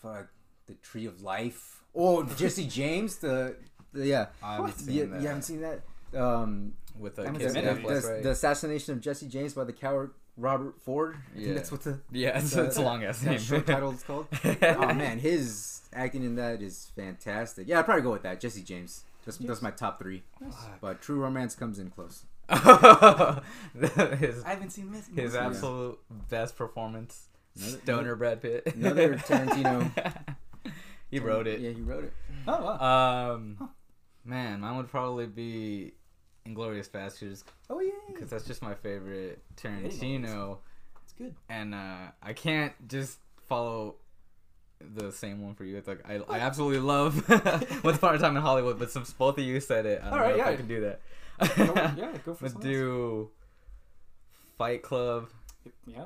fuck, the Tree of Life? Oh, <laughs> Jesse James, the, the yeah, I haven't seen you, that. haven't seen that? Um, with a kid seen the, the- right? the assassination of Jesse James by the coward Robert Ford. I Yeah. that's what the yeah, it's, the- it's a long ass name. short title is called. <laughs> oh man, his acting in that is fantastic. Yeah, I'd probably go with that. Jesse James. That's, that's my top three. But True Romance comes in close. His I haven't seen this. his most of absolute best performance. Another- Stoner Brad Pitt. another Tarantino. <laughs> he wrote it. Yeah, he wrote it. Oh wow. Um, man, mine would probably be Inglourious Basterds oh yeah. because that's just my favorite Tarantino, It's good. and uh, I can't just follow the same one for you. It's like I, I absolutely love <laughs> Once Upon a Time in Hollywood, but since both of you said it, I don't All know right, if I can do that. Go, <laughs> yeah, go for Let's some do Fight Club Yeah,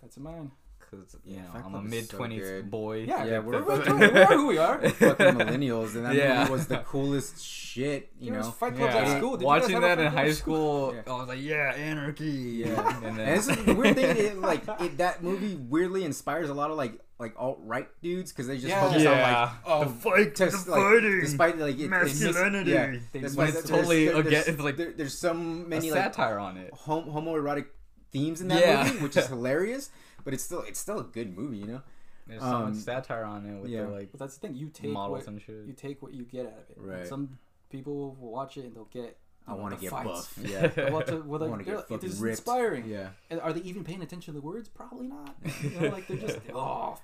that's a mine. because you Yeah, know I'm a mid so twenties good. boy. Yeah, Yeah, yeah, we're we're, we are who we are. <laughs> Fucking millennials, and that Yeah. movie was the coolest shit. You There was know. Fight Clubs Yeah. at school. Did Watching guys have a that in high at school, <laughs> Yeah. I was like, "Yeah, anarchy!" Yeah. and And this is the weird thing. It, like it, that movie weirdly inspires a lot of like like alt right dudes because they just Yeah. focus on like yeah, oh, the fight, just, the like, fighting, despite like it, it miss- masculinity. yeah, They That's why It's totally there's, again- it's like there, there's so many a like satire on it. hom- homoerotic themes in that Yeah. movie, which is <laughs> hilarious. But it's still it's still a good movie, you know. There's so Um, much satire on it with yeah. the like But that's the thing. You take models what and shit. you take what you get out of it. Right. Some people will watch it and they'll get. I want to get fights. buff. <laughs> Yeah. They'll watch it, well, I want to get like, fucking ripped. inspiring. Yeah. And are they even paying attention to the words? Probably not. <laughs> You know, like they're just oh.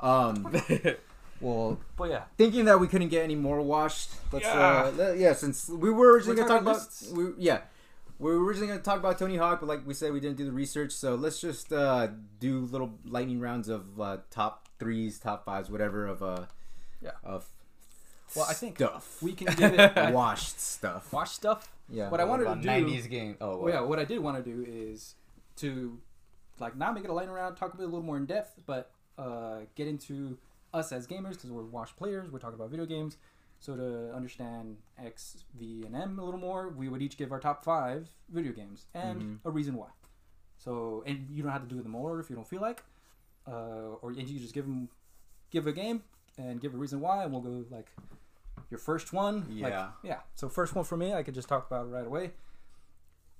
Um. <laughs> Well, But yeah, thinking that we couldn't get any more washed, let's Yeah. uh, yeah. Since we were originally We're gonna talk about, we, yeah, we were originally gonna talk about Tony Hawk, but like we said, we didn't do the research. So let's just uh, do little lightning rounds of uh, top threes, top fives, whatever of uh, Yeah. of Well, I think stuff, we can give it washed stuff. Washed stuff. Yeah. What I wanted to do. 90s game. Oh, Well, yeah, what I did want to do is to like not make it a lightning round, talk about it a little more in depth, but uh, get into us as gamers because we're watch players. We're talking about video games. So to understand X, V, and M a little more, we would each give our top five video games and Mhm. a reason why. So and you don't have to do it in order if you don't feel like, uh, or and you just give them give a game and give a reason why, and we'll go like your first one. like- Yeah. yeah. So first one for me, I could just talk about it right away.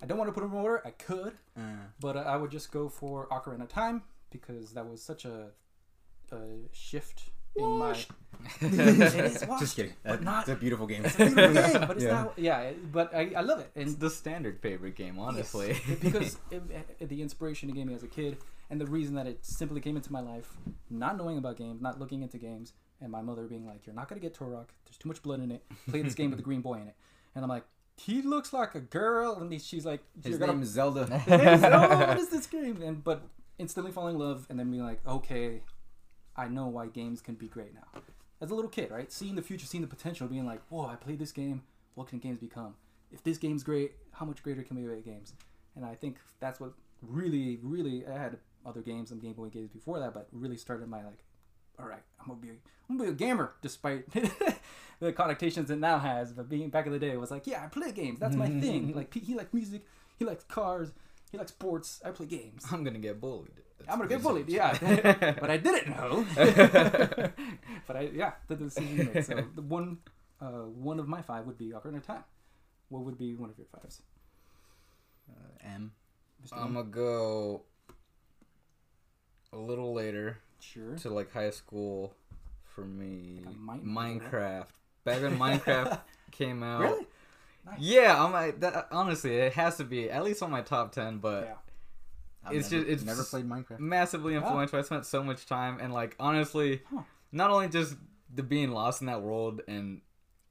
I don't want to put them in order. I could, Uh, but I would just go for Ocarina of Time because that was such a, a shift in my. It <laughs> <laughs> is just kidding. but That- not- it's a beautiful game. It's a beautiful game, but it's <laughs> Yeah. not. Yeah, but I, I love it, it's and the standard favorite game, honestly. Yes, because it, it- the inspiration it gave me as a kid, and the reason that it simply came into my life, not knowing about games, not looking into games, and my mother being like, "You're not gonna get Turok. There's too much blood in it. Play this game with the green boy in it." And I'm like, "He looks like a girl," and he- she's like, His "You're gonna name is Zelda. <laughs> name oh, what is <laughs> this game? And but instantly falling in love, and then being like, okay, I know why games can be great now. As a little kid, right? Seeing the future, seeing the potential, being like, whoa, I played this game. What can games become? If this game's great, how much greater can we make games? And I think that's what really, really, I had other games and Game Boy games before that, but really started my like, all right, I'm gonna be, I'm gonna be a gamer, despite <laughs> the connotations it now has. But being back in the day, it was like, yeah, I play games. That's my thing. <laughs> Like he likes music, he likes cars, he likes sports. I play games. I'm gonna get bullied. I'm gonna get bullied, yeah. <laughs> but I didn't know. but I, yeah, the decision made. So the one, uh, one of my five would be Ocarina of Time. What would be one of your fives? Uh, M. Mr. I'm gonna go a little later Sure. to like high school for me. Like might- Minecraft. Back when Minecraft <laughs> came out. Really? Nice. Yeah, I'm like that. Honestly, it has to be at least on my top ten. But Yeah. It's never, just- it's never played Minecraft. massively influential. I spent so much time and like honestly, Huh. not only just the being lost in that world and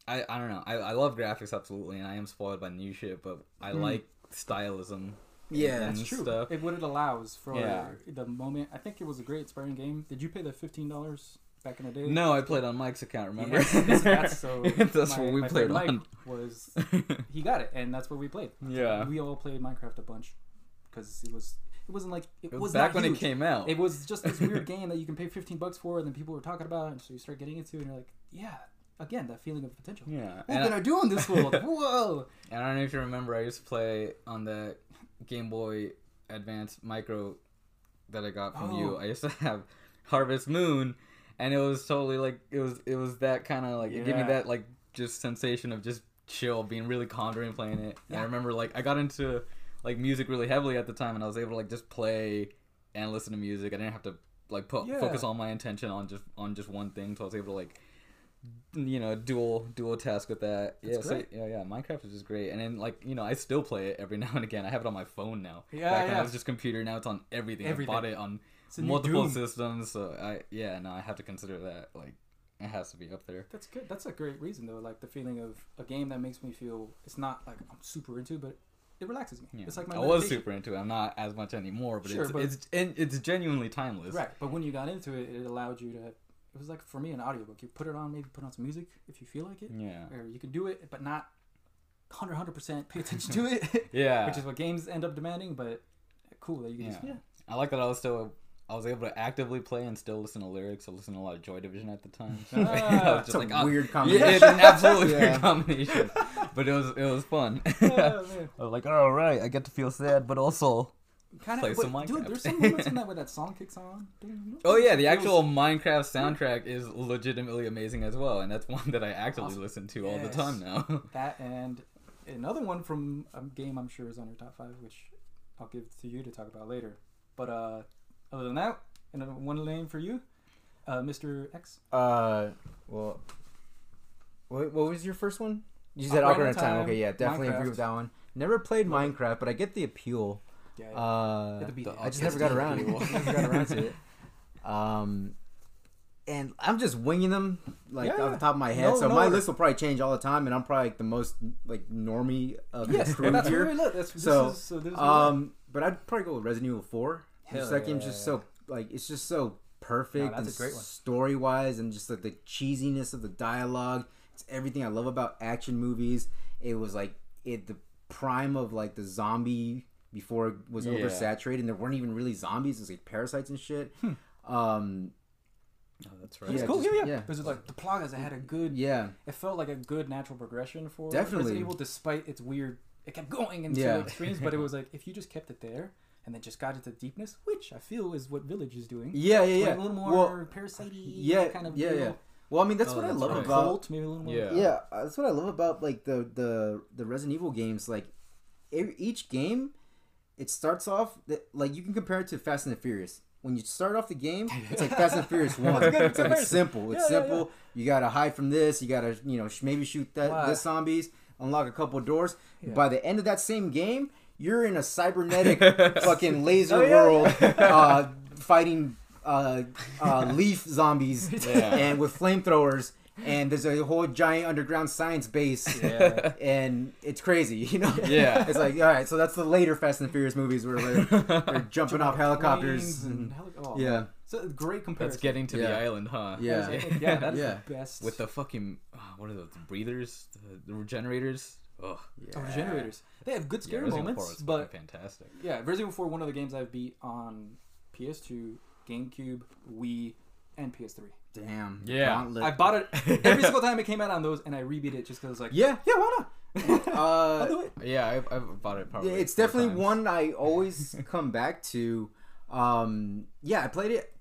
I I don't know. I, I love graphics absolutely and I am spoiled by new shit, but I Mm. like stylism. Yeah, and That's true. stuff. It what it allows for Yeah. the moment. I think it was a great inspiring game. Did you pay the fifteen dollars back in the day? No, I played on Mike's account. Remember? Yes, <laughs> that's, that's <laughs> so. That's my, what we my played friend Mike on. Was <laughs> he got it, and that's what we played. Yeah. we all played Minecraft a bunch because it was it wasn't like it, It was was back when huge. it came out. It was just this weird game that you can pay fifteen bucks for, and then people were talking about, it, and so you start getting into, it, and you're like, yeah, again, that feeling of potential. yeah. What And can I, I do in this world? Whoa! and I don't know if you remember, I used to play on the Game Boy Advance Micro that I got from you. Oh. I used to have Harvest Moon, and it was totally like it was it was that kind of like it gave me that like just sensation of just chill, being really calm during playing it. And I remember like I got into like music really heavily at the time, and I was able to like just play and listen to music. I didn't have to like put Yeah. focus all my intention on just on just one thing, so I was able to like you know dual dual task with that. That's yeah, so, yeah, yeah. Minecraft is just great, and then like you know I still play it every <laughs> now and again. I have it on my phone now. Yeah, Back when yeah. it was just computer. Now it's on everything. Everything. I bought it on multiple systems. So I yeah no I have to consider that like it has to be up there. That's good. That's a great reason though. Like the feeling of a game that makes me feel it's not like I'm super into, but it relaxes me. Yeah. It's like my I was super into it. I'm not as much anymore, but Sure, it's but- it's it's genuinely timeless. Right, but when you got into it, it allowed you to. It was like for me an audiobook. You put it on, maybe put on some music if you feel like it, Yeah. or you can do it, but not 100 percent pay attention to it, <laughs> Yeah. which is what games end up demanding. But cool that you can just Yeah. yeah. I like that I was still I was able to actively play and still listen to lyrics. I listened to a lot of Joy Division at the time. <laughs> So Ah, I was It's a oh, weird Yeah, combination. it's an absolutely <laughs> Yeah. weird combination, but it was it was fun. Oh, man. I was like, all right, I get to feel sad, but also, Kind Play of, some dude. Minecraft. There's some moments in <laughs> that where that song kicks on. oh yeah, the actual feels- Minecraft <laughs> soundtrack is legitimately amazing as well, and that's <laughs> one that I actively Awesome. listen to all the time now. that and another one from a game I'm sure is on your top five, which I'll give to you to talk about later. But uh, other than that, and one name for you, uh, Mr. X. Uh, well, what, what was your first one? You said Ocarina Ocarina of of Time. Time, Okay, yeah, definitely Minecraft. agree with that one. Never played Minecraft, but I get the appeal. Yeah. Uh, Had to beat the it. I just never got around. <laughs> never got around to it. <laughs> Um, and I'm just winging them like Yeah, off the top of my head. no- so no my order. list will probably change all the time, and I'm probably like the most like normie of yes, the crew that's here. look. That's, this So, is, so Um, but I'd probably go with Resident Evil Four. Hell Just that game's yeah. just so like it's just so perfect No, and that's a story wise, and just like the cheesiness of the dialogue. It's everything I love about action movies. It was like it the prime of like the zombie before it was Yeah. oversaturated, and there weren't even really zombies. It was like parasites and shit. Um, Oh, that's It's Yeah, cool. just- yeah, yeah. yeah. Like the Plagas. It had a good. yeah, It felt like a good natural progression for Definitely. Resident Evil, despite its weird. It kept going into Yeah. extremes, but it was <laughs> like if you just kept it there and then just got into deepness, which I feel is what Village is doing. yeah, yeah, Like yeah. a little more well, parasite yeah, kind of yeah, deal. yeah. Well, I mean, that's Oh, what I love right. about Cult, maybe a little more. Yeah. yeah uh, that's what i love about like the the the resident evil games like e- each game it starts off that like you can compare it to fast and the furious. When you start off the game <laughs> it's like fast and furious one. That's a good it's like comparison. it's simple. It's Yeah, yeah, simple. you gotta hide from this. You gotta you know sh- maybe shoot that Wow. the zombies unlock a couple doors. Yeah. by the end of that same game you're in a cybernetic <laughs> fucking laser Oh, yeah, world <laughs> uh fighting uh, uh, leaf zombies Yeah. and with flamethrowers and there's a whole giant underground science base Yeah. and it's crazy, you know. Yeah. it's like all right, so that's the later Fast and Furious movies where they're, they're <laughs> jumping off helicopters. And, and heli- oh, yeah, So a great comparison. That's getting to the island, huh? Yeah. yeah, that is Yeah. the best. With the fucking uh, what are those the breathers, the, the regenerators? Ugh. Oh, regenerators. They have good Yeah, scary Resident moments, was but fantastic. yeah, Resident Evil 4 one of the games I've beat on PS2, GameCube, Wii, and PS3. Damn. Yeah. Gauntlet. I bought it <laughs> every single time it came out on those, and I rebeat it just because I was like, Yeah. yeah, why not? <laughs> I'll Uh. Yeah, I've, I've bought it probably. Yeah, it's definitely times. one I <laughs> always come back to. Um, yeah, I played it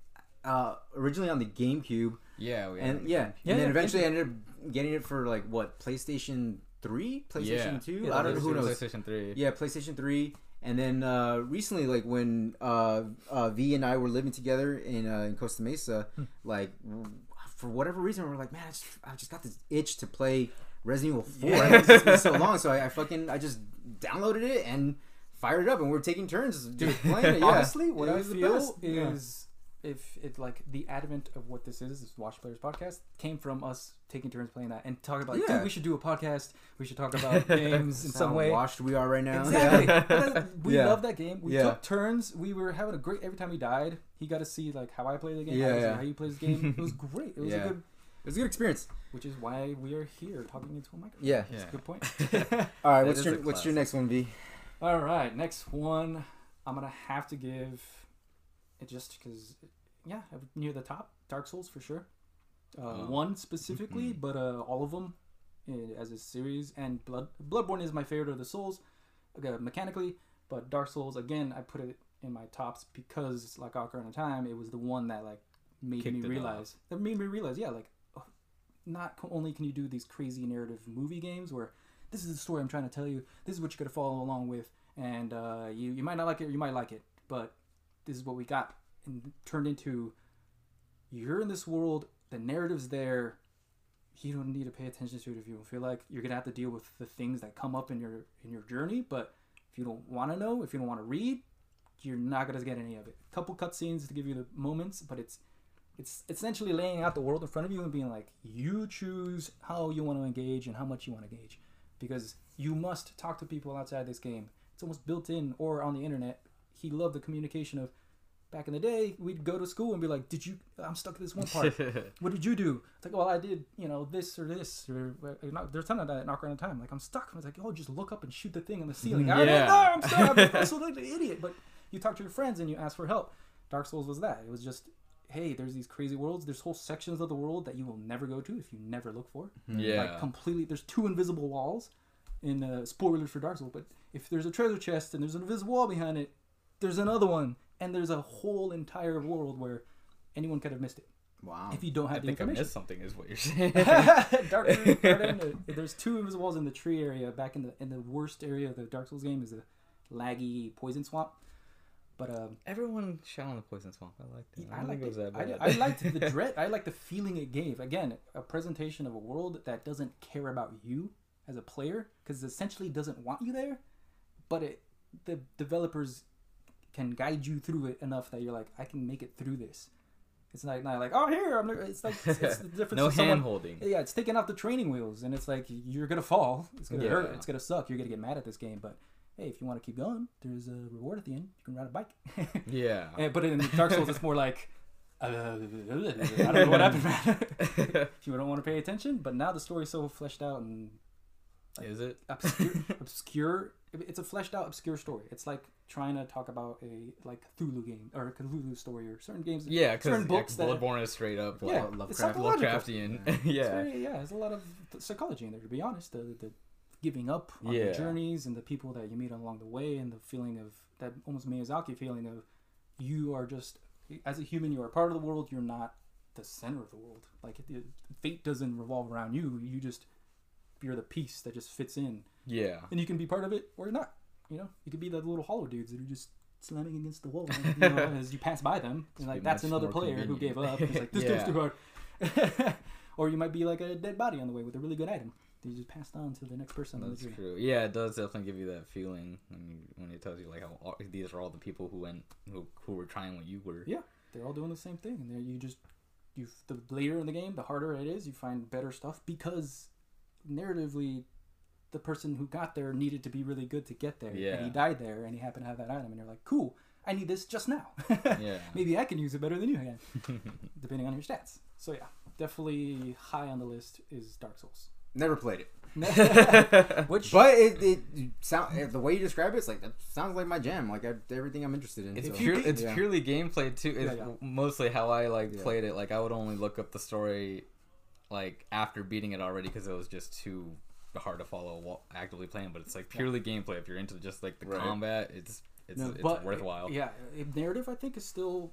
uh, originally on the GameCube, Yeah, we and yeah, Yeah, and then yeah, eventually I ended up getting it for like what PlayStation Three, PlayStation Yeah. Two. Yeah, I don't know who PlayStation- knows. PlayStation Three. Yeah, PlayStation Three, and then uh, recently, like when uh, uh, V and I were living together in uh, in Costa Mesa, Hmm. like for whatever reason, we are like, man, I just, I just got this itch to play Resident Evil Four. Yeah. It's been so long, <laughs> so I, I fucking I just downloaded it and fired it up, and we are taking turns just playing it. <laughs> Yeah. Honestly, what It I was the feel is if it like the advent of what this is, this Watch Players podcast, came from us taking turns playing that and talking about, like, Yeah. dude, we should do a podcast. We should talk about <laughs> games in some way. washed we are right now. Exactly. Yeah. <laughs> We Yeah. love that game. We Yeah. took turns. We were having a great. Every time he died, he got to see like how I play the game. Yeah, I got to see yeah. how you play the game. It was great. It was <laughs> Yeah. a good. It was a good experience. Which is why we are here talking into a microphone. Yeah. That's Yeah. a good point. All right. What's your What's your next one, V? All right, next one. I'm gonna have to give it just because, yeah, near the top. Dark Souls for sure. Uh, Oh. One specifically, but uh, all of them as a series. And Blood Bloodborne is my favorite of the Souls, uh, mechanically. But Dark Souls again, I put it in my tops because, like Ocarina of Time, it was the one that like made Kicked me realize. That made me realize, yeah, like oh, not only can you do these crazy narrative movie games where this is the story I'm trying to tell you. This is what you're gonna follow along with, and uh, you you might not like it or you might like it, but this is what we got, and turned into you're in this world. The narrative's there. You don't need to pay attention to it if you don't feel like you're gonna have to deal with the things that come up in your in your journey. But if you don't want to know, if you don't want to read, you're not gonna get any of it. a Couple cutscenes to give you the moments, but it's it's essentially laying out the world in front of you and being like, you choose how you want to engage and how much you want to engage, because you must talk to people outside this game. It's almost built in or on the internet. He loved the communication of. Back in the day, we'd go to school and be like, "Did you? I'm stuck at this one part. <laughs> what did you do?" It's like, "Well, I did, you know, this or this." Or uh, not, there's a ton of that at Ocarina of Time. Like, I'm stuck. I was like, "Oh, just look up and shoot the thing on the ceiling." I don't Yeah. know. I'm stuck. <laughs> I'm so like an idiot. But you talk to your friends and you ask for help. Dark Souls was that. It was just, hey, there's these crazy worlds. There's whole sections of the world that you will never go to if you never look for. Yeah. Like completely. There's two invisible walls. In uh, spoilers for Dark Souls, but if there's a treasure chest and there's an invisible wall behind it, there's another one, and there's a whole entire world where anyone could have missed it Wow. if you don't I have the think I missed something. Is what you're <laughs> saying? Darkroot Garden. <laughs> uh, There's two invisible walls in the tree area. Back in the in the worst area of the Dark Souls game is the laggy poison swamp. But um, Everyone shot on the poison swamp. I liked it. I, I liked it was it. that I. I liked the <laughs> dread. I liked the feeling it gave. Again, a presentation of a world that doesn't care about you as a player because essentially doesn't want you there, but it the developers can guide you through it enough that you're like, I can make it through this. It's not, not like, oh here, I'm. It's like it's, it's the <laughs> difference. no hand holding. yeah, it's taking off the training wheels, and it's like you're gonna fall. It's gonna hurt. It's gonna suck. You're gonna get mad at this game, but hey, if you want to keep going, there's a reward at the end. You can ride a bike. <laughs> Yeah. Eh, but in Dark Souls, it's more like uh, <laughs> I don't know what happened. man. you don't want to pay attention, but now the story's so fleshed out and Is it? obscure. obscure. It's a fleshed out, obscure story. It's like trying to talk about a like Cthulhu game or a Cthulhu story or certain games. Yeah, because certain books that Bloodborne is straight up yeah, it's Lovecraft-. Lovecraftian. <laughs> It's yeah. very, yeah, there's a lot of psychology in there. To be honest, the, the giving up on the Yeah. journeys and the people that you meet along the way, and the feeling of that almost Miyazaki feeling of you are just as a human, you are part of the world. You're not the center of the world. Like it, it- fate doesn't revolve around you. You just you're the piece that just fits in, Yeah. and you can be part of it or you're not. You know, you could be the little hollow dudes that are just slamming against the wall <laughs> you know, as you pass by them. And like that's another player who gave up. He's like, <laughs> this Yeah. game's too hard. <laughs> or you might be like a dead body on the way with a really good item. that You just passed on to the next person That's true. Yeah, it does definitely give you that feeling when you when it tells you like how all, these are all the people who went who who were trying what you were. Yeah. They're all doing the same thing, and you just you the later in the game, the harder it is. You find better stuff because narratively, the person who got there needed to be really good to get there, Yeah. and he died there, and he happened to have that item, and you're like, cool. I need this just now. <laughs> Yeah. Maybe I can use it better than you can, <laughs> depending on your stats. So yeah, definitely high on the list is Dark Souls. Never played it. <laughs> Which But it, it sound eh, the way you describe it, it's like that sounds like my jam. Like I, everything I'm interested in. It's so, pure, it's yeah. purely gameplay too. It's Yeah, yeah. mostly how I like Yeah. played it. Like I would only look up the story like after beating it already because it was just too hard to follow while actively playing. But it's like purely gameplay. If you're into just like the Right. combat, it's it's, No, it's but, worthwhile. Yeah, uh, narrative I think is still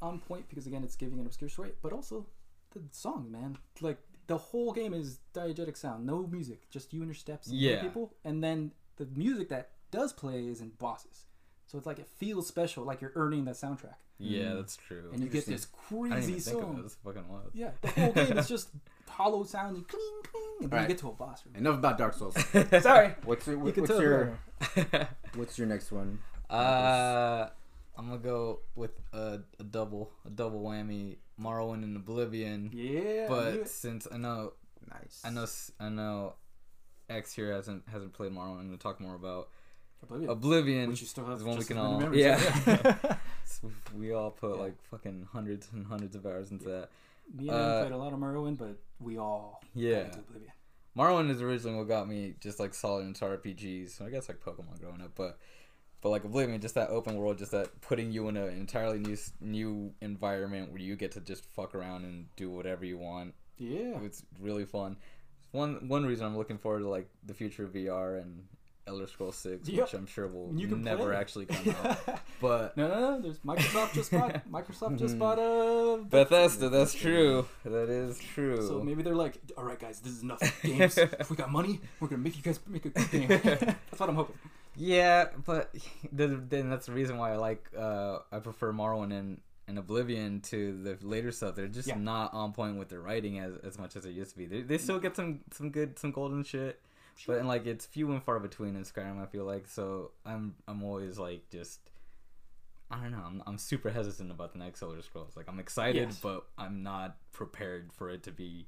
on point because again it's giving an obscure story, but also the song, man. Like the whole game is diegetic sound, no music, just you and your steps, and Yeah. people, and then the music that does play is in bosses. So it's like it feels special, like you're earning that soundtrack, Yeah, that's true. and you get this I didn't crazy even think of it. song. It's fucking wild. Yeah, the <laughs> whole game is just hollow sounding, cling cling, and then Alright. you get to a boss. room. Enough about Dark Souls. <laughs> Sorry, What's your you what, can what's tell. your <laughs> what's your next one? Uh, I'm gonna go with a, a double, a double whammy, Morrowind and Oblivion. Yeah, But it. since I know, Nice. I know, s- I know, X here hasn't hasn't played Morrowind. I'm gonna talk more about Oblivion, Oblivion. which you still have is one we just can as many all, memories of. yeah. We all put Yeah. like fucking hundreds and hundreds of hours into that. Me and Uh, played a lot of Morrowind, but we all Yeah. into Oblivion. Morrowind is originally what got me just like solid into RPGs. So I guess like Pokemon growing up, but but like Oblivion, just that open world, just that putting you in an entirely new new environment where you get to just fuck around and do whatever you want. Yeah. It's really fun. One one reason I'm looking forward to like the future of VR and Elder Scrolls Six, Yep. which I'm sure will never play. actually come <laughs> out. But no, no, no. There's Microsoft just bought <laughs> Microsoft just bought <laughs> a Bethesda, that's true. That is true. So maybe they're like, all right, guys, this is enough games. if we got money, we're gonna make you guys make a good game. That's what I'm hoping. Yeah, but then that's the reason why I like uh I prefer Morrowind and, and Oblivion to the later stuff. They're just Yeah. not on point with their writing as, as much as they used to be. They, they still get some some good some golden shit, but and like it's few and far between in Skyrim. I feel like so I'm I'm always like just. I don't know. I'm, I'm super hesitant about the next Elder Scrolls. Like I'm excited, Yes. but I'm not prepared for it to be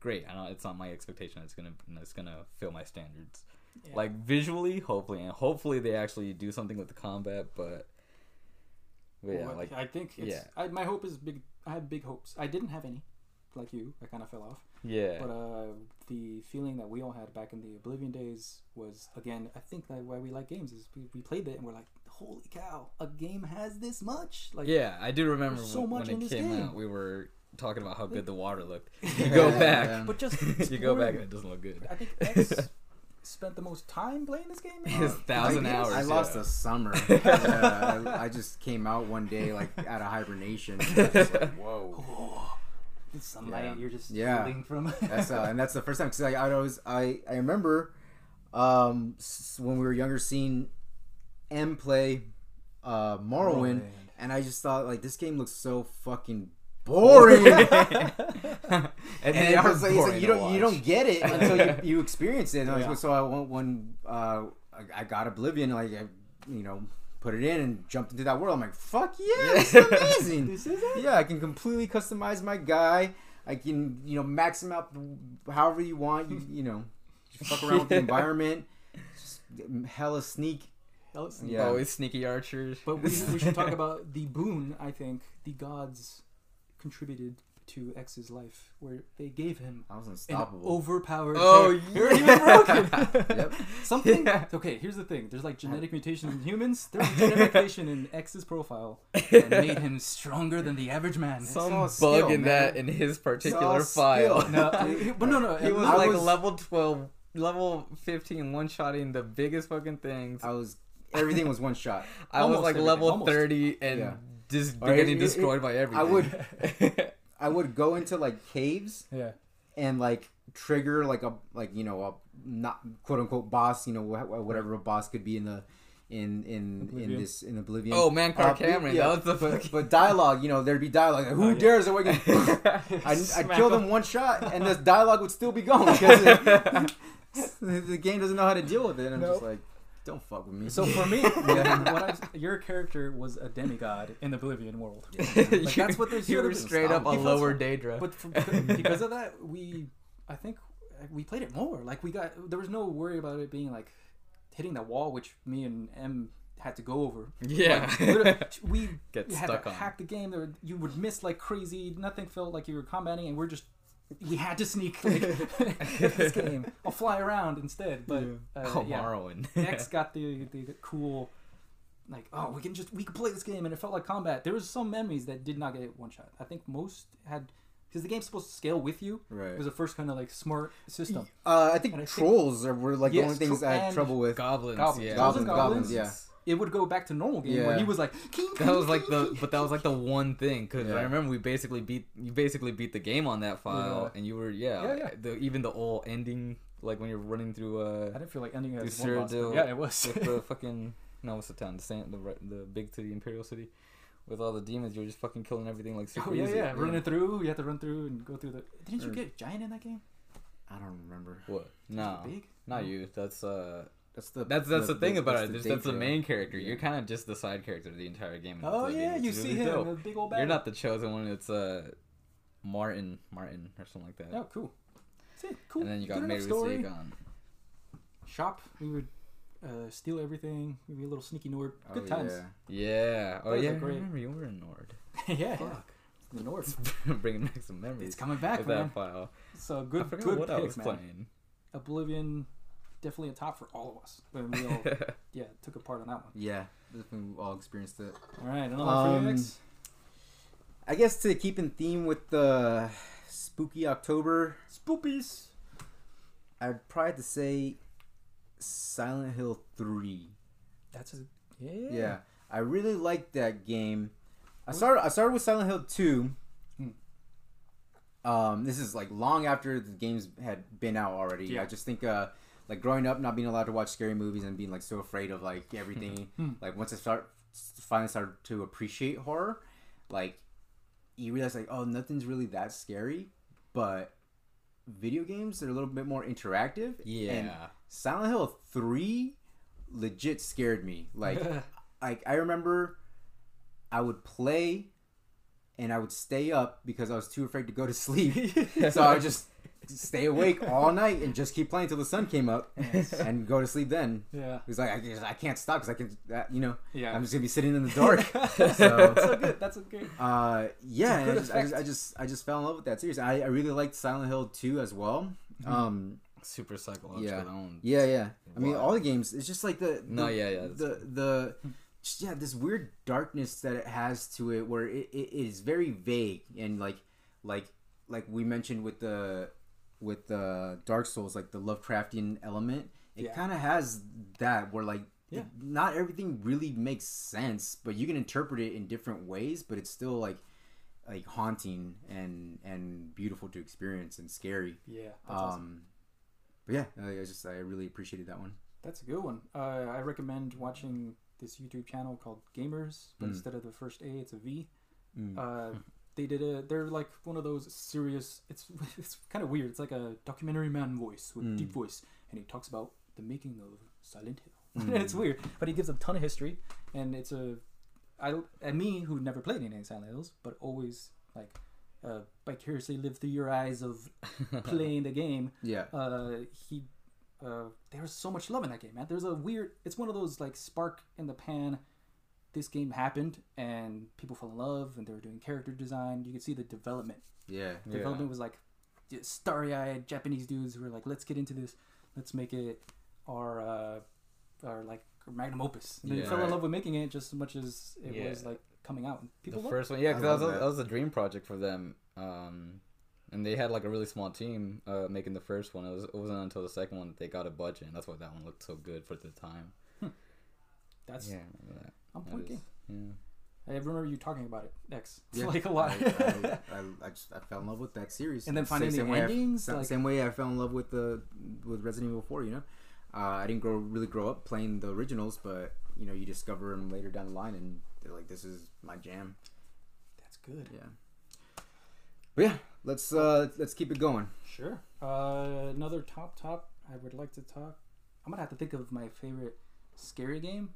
great. I know it's not my expectation. It's gonna it's gonna fill my standards Yeah. like visually hopefully and hopefully they actually do something with the combat but, but yeah Well, like I think it's, yeah. I, my hope is big. I have big hopes. I didn't have any, like you. I kind of fell off. yeah But uh, the feeling that we all had back in the Oblivion days was again. I think that why we like games is we, we played it and we're like, holy cow, a game has this much. Like yeah i do remember so when, much when it this came game. out we were talking about how good the water looked <laughs> you go back yeah. But just <laughs> you go back and it doesn't look good I think X <laughs> spent the most time playing this game. His Uh, thousand hours I lost yeah. a summer. yeah, I, I just came out one day like out of hibernation. I was just like, Whoa. The sunlight. Yeah. You're just Yeah. from. That's <laughs> uh, and that's the first time because like, I always I I remember um when we were younger seeing M play uh Morrowind, Morrowind. and I just thought like this game looks so fucking boring. <laughs> <laughs> and and was like, it's like, boring you don't you don't get it until you, you experience it. And I was- So I went when uh, I, I got Oblivion, like I, you know, put it in and jumped into that world. I'm like, fuck yeah, this is amazing. <laughs> this is it. yeah, I can completely customize my guy. I can you know max him out however you want. You you know, just fuck around with the <laughs> environment. Just hella sneak. Hell, it's- Yeah. always sneaky archers But we, we should talk <laughs> about the boon. I think the gods contributed to X's life, where they gave him I was an unstoppable. overpowered. Oh, character. <laughs> yeah. You're even broken. Yep. Something. Yeah. Okay, here's the thing. There's like genetic mutations in humans. <laughs> There's a genetic mutation in X's profile that made him stronger than the average man. some bug skill, in that in his particular file No, but no, no. <laughs> He was I like was- level 12, level 15, one shotting the biggest fucking things. I was everything was one shot. I was like everything, level almost. 30 and Yeah. just Or getting it- destroyed it- by everything. I would I would go into like caves yeah. and like trigger like a like you know a not quote unquote boss you know wh- whatever a boss could be in the in in Oblivion. in this in Oblivion. oh, man, Uh, Camoran. yeah, that was the but, fucking. but dialogue, you know, there'd be dialogue. Like, Who Oh, yeah. dares awaken? I'd, I'd kill them one shot, and this dialogue would still be going because it- <laughs> <laughs> the game doesn't know how to deal with it. And I'm just like, don't fuck with me. So for me, <laughs> Yeah. what I, your character was a demigod in the Oblivion world. <laughs> You- that's what they should have straight up a lower Daedra. But for, because of that, we, I think, we played it more. Like we got, there was no worry about it being like hitting the wall, which me and M had to go over. yeah. Like, we <laughs> Get had stuck to on. hack the game. There, you would miss like crazy. Nothing felt like you were combating, and we're just we had to sneak like, <laughs> get this <laughs> game. I'll fly around instead. But uh, oh, yeah, Morrowind. <laughs> X got the, the the cool like oh we can just we can play this game and it felt like combat. There was some memories that did not get one shot. I think most had because the game's supposed to scale with you. Right. It was the first kind of like smart system. Uh, I think And I think- trolls are, were like Yes, the only things tro- I had trouble with. goblins, Goblins. yeah. Goblins, goblins, yeah. It would go back to normal game where he was like king, That was like the, but that was like the one thing because Yeah. I remember we basically beat you basically beat the game on that file, Yeah. and you were yeah, Yeah, yeah. The, even the old ending like when you're running through uh I didn't feel like ending it as one boss, Yeah, it was. with the <laughs> fucking no what's the town the the the big city Imperial city with all the demons you're just fucking killing everything like super oh yeah, easy. yeah, running through. You had to run through and go through the. Didn't you Or- get giant in that game? I don't remember. What? No, big. not No. you. That's uh That's the that's that's the, thing about that's it. the That's, that's the main character. Yeah. You're kind of just the side character the entire game. Oh yeah, It's you really see him, dope. the big old bad. You're not the chosen one. It's uh Martin Martin or something like that. Oh, cool. That's it. Cool. And then you got Good enough Mary. Sagan. Shop. We would uh, steal everything. We'd be a little sneaky Nord. Oh, Good times. yeah. Yeah. Oh Those yeah. are I great. remember you were a Nord. yeah, <laughs> yeah. Fuck. The North. <laughs> Bringing back some memories. It's coming back, with man. that file. So I good, forgot good what I picks, was man. playing. Oblivion, definitely a top for all of us. We all, <laughs> yeah, took a part on that one. Yeah, definitely we all experienced it. All right, another one for you, Um, X. I guess to keep in theme with the spooky October, Spoopies. I'd probably have to say Silent Hill Three. That's a yeah. Yeah, I really liked that game. I started. I started with Silent Hill Two. Hmm. Um, this is like long after the games had been out already. Yeah. I just think, uh, like growing up, not being allowed to watch scary movies and being like so afraid of like everything. Hmm. like once I start finally started to appreciate horror, like you realize like oh nothing's really that scary, but video games they're a little bit more interactive. And Yeah. Silent Hill Three legit scared me. Like <laughs> like I remember I would play and I would stay up because I was too afraid to go to <laughs> sleep. <laughs> so I would just stay awake all night and just keep playing till the sun came up and go to sleep then. yeah. He's like I, just- I can't stop because I can, uh, you know, Yeah. I'm just gonna be sitting in the dark. <laughs> That's so, so good. That's a great. uh, yeah, and I good just, I just, I just, I just fell in love with that series. I, I really liked Silent Hill 2 as well. Mm-hmm. Um, Super psychological. Yeah. That one. yeah, yeah. I mean, all the games. It's just like the, the No, yeah, yeah, that's the the just, yeah this weird darkness that it has to it where it, it is very vague and like like like we mentioned with the with the Dark Souls like the Lovecraftian element. It Yeah. kind of has that where like Yeah. not everything really makes sense, but you can interpret it in different ways, but it's still like like haunting and and beautiful to experience and scary. Yeah. Um, awesome. but yeah, I I just I really appreciated that one. That's a good one. Uh, I recommend watching this YouTube channel called Gamers, but Mm. instead of the first A, it's a V. Mm. Uh, <laughs> they did a. They're like one of those serious. It's <laughs> it's kind of weird. It's like a documentary man voice with Mm. deep voice, and he talks about the making of Silent Hill. <laughs> Mm. it's weird, but he gives a ton of history, and it's a. I and me who never played any Silent Hills, but always like uh, vicariously lived through your eyes of <laughs> playing the game. yeah. Uh, he. Uh, there's so much love in that game, man. There's a weird. It's one of those like spark in the pan. This game happened, and people fell in love, and they were doing character design. You could see the development. Yeah. Yeah. Development was like starry-eyed Japanese dudes who were like, "Let's get into this. Let's make it our uh, our like magnum opus." And they fell in love with making it just as much as it Yeah. was like coming out. People the loved first one, yeah, because that was, love a- that. that was a dream project for them. Um, and they had like a really small team uh, making the first one. It, was, it wasn't until the second one that they got a budget, and that's why that one looked so good for the time. That's yeah, I remember that. on That point is- game. yeah. I remember you talking about it, X. Yeah, <laughs> like a lot. I, I, I, I just I fell in love with that series, And then Same- finding the same way I- endings, like- same way I fell in love with the with Resident Evil Four. You know, uh, I didn't grow really grow up playing the originals, but you know you discover them later down the line, and they're like, this is my jam. That's good. Yeah. But yeah, let's uh let's keep it going. Sure. Uh, another top top. I would like to talk. I'm gonna have to think of my favorite scary game,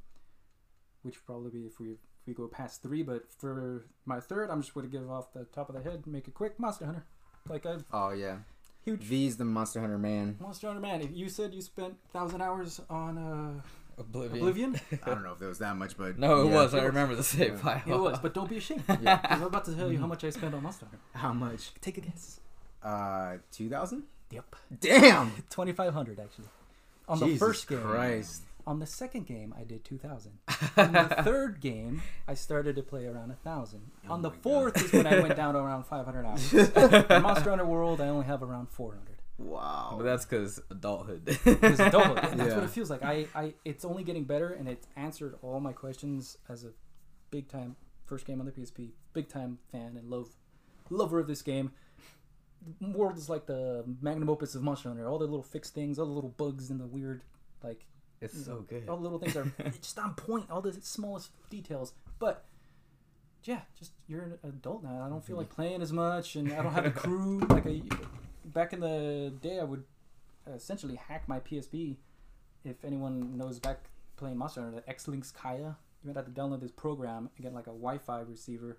which probably be if we if we go past three. But for my third, I'm just going to give off the top of the head, make it quick. Monster Hunter. Like a Oh yeah, huge V's the Monster Hunter man. Monster Hunter man. If you said you spent thousand hours on uh, Oblivion. Oblivion, <laughs> I don't know if there was that much, but No, it yeah. was. I remember the save Yeah. file. it was. But don't be ashamed. <laughs> Yeah. 'Cause I'm about to tell you how much I spent on Monster Hunter. How much? Take a guess. Uh, 2000. Yep. Damn. 2500 actually. On the first game. Christ. On the second game, I did 2000. On the <laughs> third game, I started to play around 1000. Oh On the my God. fourth is when I went down to around 500 hours. <laughs> In Monster Hunter World, I only have around 400. Wow. But that's because adulthood. <laughs> It's adulthood. and That's Yeah. what it feels like. I, I, it's only getting better, and it's answered all my questions as a big time first game on the PSP, big time fan and love, lover of this game. World is like the magnum opus of Monster Hunter. All the little fixed things, all the little bugs and the weird, like it's so mm. good. all the little things are <laughs> just on point. All the smallest details, but yeah, just you're an adult now. I don't feel like playing as much, and I don't have a crew <laughs> like I back in the day. I would essentially hack my PSP. If anyone knows back playing Monster Hunter, the XLink Kai, you would have to download this program and get like a Wi-Fi receiver,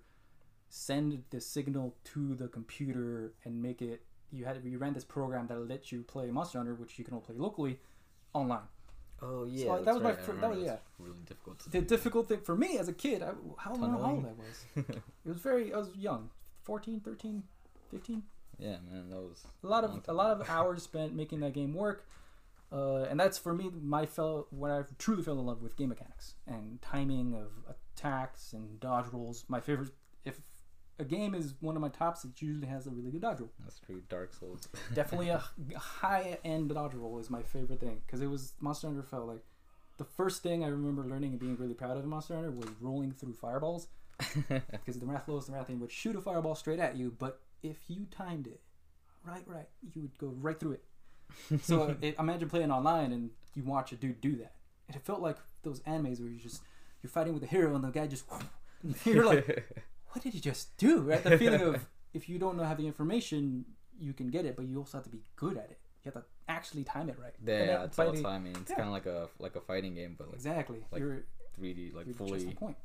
send the signal to the computer, and make it. You had you ran this program that let you play Monster Hunter, which you can only play locally, online. Oh So, yeah, that was my right. I fir- that was- that's really difficult. The do. difficult thing for me as a kid, I, how, I how old. I was. <laughs> It was very, I was young, 14, 13, 15. Yeah, man, that was A lot Long of a lot of hours spent making that game work, uh, and that's for me my fellow when I truly fell in love with game mechanics and timing of attacks and dodge rolls. My favorite, a game is one of my tops, it usually has a really good dodge roll. that's true. Dark Souls. <laughs> Definitely a high end dodge roll is my favorite thing because it was Monster Hunter felt like the first thing I remember learning and being really proud of in Monster Hunter was rolling through fireballs <laughs> because the Rathalos and Rathian would shoot a fireball straight at you, but if you timed it right, right, you would go right through it. <laughs> So it, imagine playing online and you watch a dude do that, and it felt like those animes where you just you're fighting with a hero and the guy just you're like, what did you just do? Right, the feeling of <laughs> if you don't know have the information, you can get it, but you also have to be good at it. You have to actually time it right. Yeah, that it's all timing. It's yeah. kind of like a like a fighting game, but like Exactly. like you're 3D, like you're just fully on point.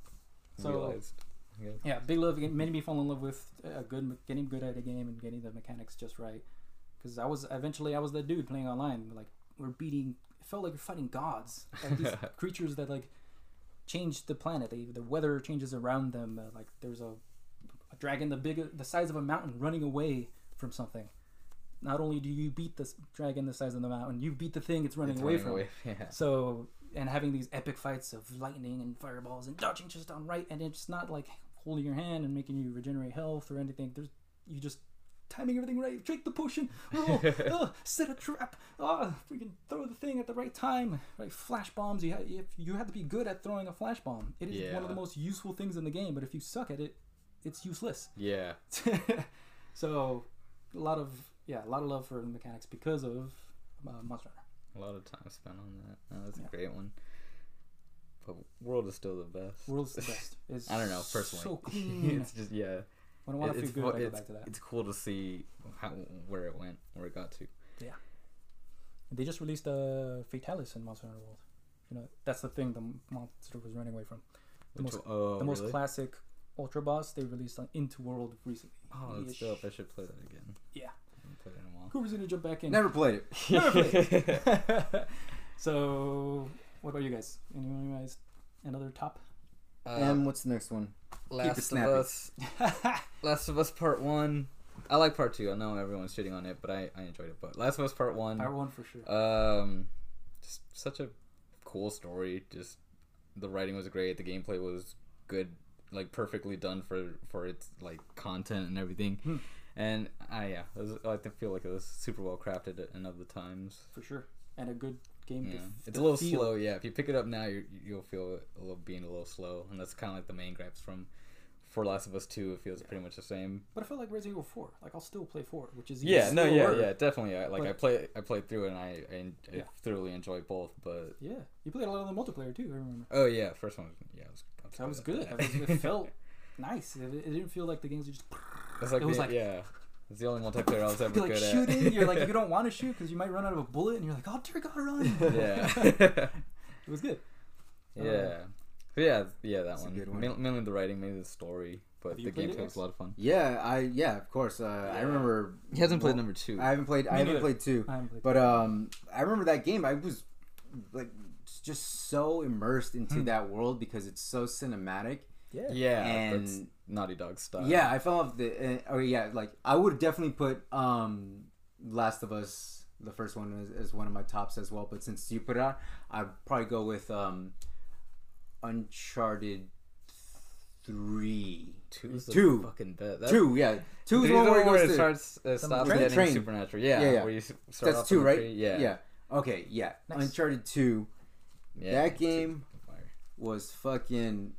So realized. Yeah. yeah, big love made me fall in love with a good getting good at a game and getting the mechanics just right. Because I was eventually I was that dude playing online. Like we're beating. It felt like you're fighting gods. Like these <laughs> creatures that like change the planet. They, the weather changes around them. Uh, like there's a, a dragon the big the size of a mountain running away from something. Not only do you beat this dragon the size of the mountain, you beat the thing it's running It's away running from. <laughs> Yeah. So and having these epic fights of lightning and fireballs and dodging just on right, and it's not like holding your hand and making you regenerate health or anything. There's you just timing everything right. Drink the potion. Oh, <laughs> oh, set a trap. Oh, freaking throw the thing at the right time. Right, flash bombs. You have if you have to be good at throwing a flash bomb. It is one of the most useful things in the game. But if you suck at it, it's useless. <laughs> Yeah. so a lot of yeah, a lot of love for the mechanics because of uh, Monster Hunter. A lot of time spent on that. No, that's Yeah. a great one. But World is still the best. World's the <laughs> best. It's I don't know personally. So clean. it's just yeah. When I want to it's feel good, I go back to that. it's cool to see how where it went, where it got to. Yeah. They just released a Fatalis in Monster Hunter World. You know, that's the thing the monster was running away from. The Which most- oh, the most really? classic Ultra Boss they released on Into World recently. Oh, that's dope. I should play that again. Yeah. I haven't played it in a while. Who's gonna jump back in? Never played it. <laughs> Never played. <laughs> <laughs> so, what about you guys? Anyone guys? Another top? Uh, and what's the next one? Last of. Us. <laughs> Last of Us Part One. I like Part Two. I know everyone's shitting on it, but I, I enjoyed it. But Last of Us Part One. Part one for sure. Um, just such a cool story. Just the writing was great. The gameplay was good, like perfectly done for for its like content and everything. Hmm. And I yeah, it was, I feel like it was super well crafted and of the times. for sure. And a good game. Yeah, f- it's to a little feel. slow. Yeah, if you pick it up now, you you'll feel a little being a little slow, and that's kind of like the main gripes from for Last of Us Two. It feels pretty much the same. But I feel like Resident Evil 4. Like, I'll still play 4, which is Yeah, no, yeah, yeah, definitely. I, like I play, I played through it, and I, I, I Yeah. thoroughly enjoy both. But Yeah. You played a lot of the multiplayer too, I remember. oh yeah, first one, yeah, it was, That was good. that. That was, it <laughs> felt nice. It, it didn't feel like the games were just. It's like, it was the- like- yeah, it's the only multiplayer I was ever You're like good shooting. at. You're like you don't <laughs> want to shoot because you might run out of a bullet, and you're like, oh dear God, run! yeah, <laughs> it was good. yeah, but yeah, yeah, that one. good one. Main- Mainly the writing, mainly the story, but the you played gameplay was a lot of fun. Yeah, I yeah, of course. Uh, I remember. He hasn't played number two. I haven't played. Me I haven't neither. played two. I haven't played But um, I remember that game. I was like just so immersed into Hmm. that world because it's so cinematic, Yeah. Yeah, And- that's Naughty Dog style. Yeah, I fell off the. Uh, oh yeah, like I would definitely put um Last of Us, the first one, as, as one of my tops as well. But since you put it out, I'd probably go with um Uncharted three. Two's the Two. fucking best. That, Two, yeah, two is Three's one where it one where goes it to. starts uh, stops train? getting Train. supernatural. Yeah, Yeah, yeah. where you start That's off two, right? tree. Yeah, yeah. Okay, yeah. Nice. Uncharted two yeah. That game- was fucking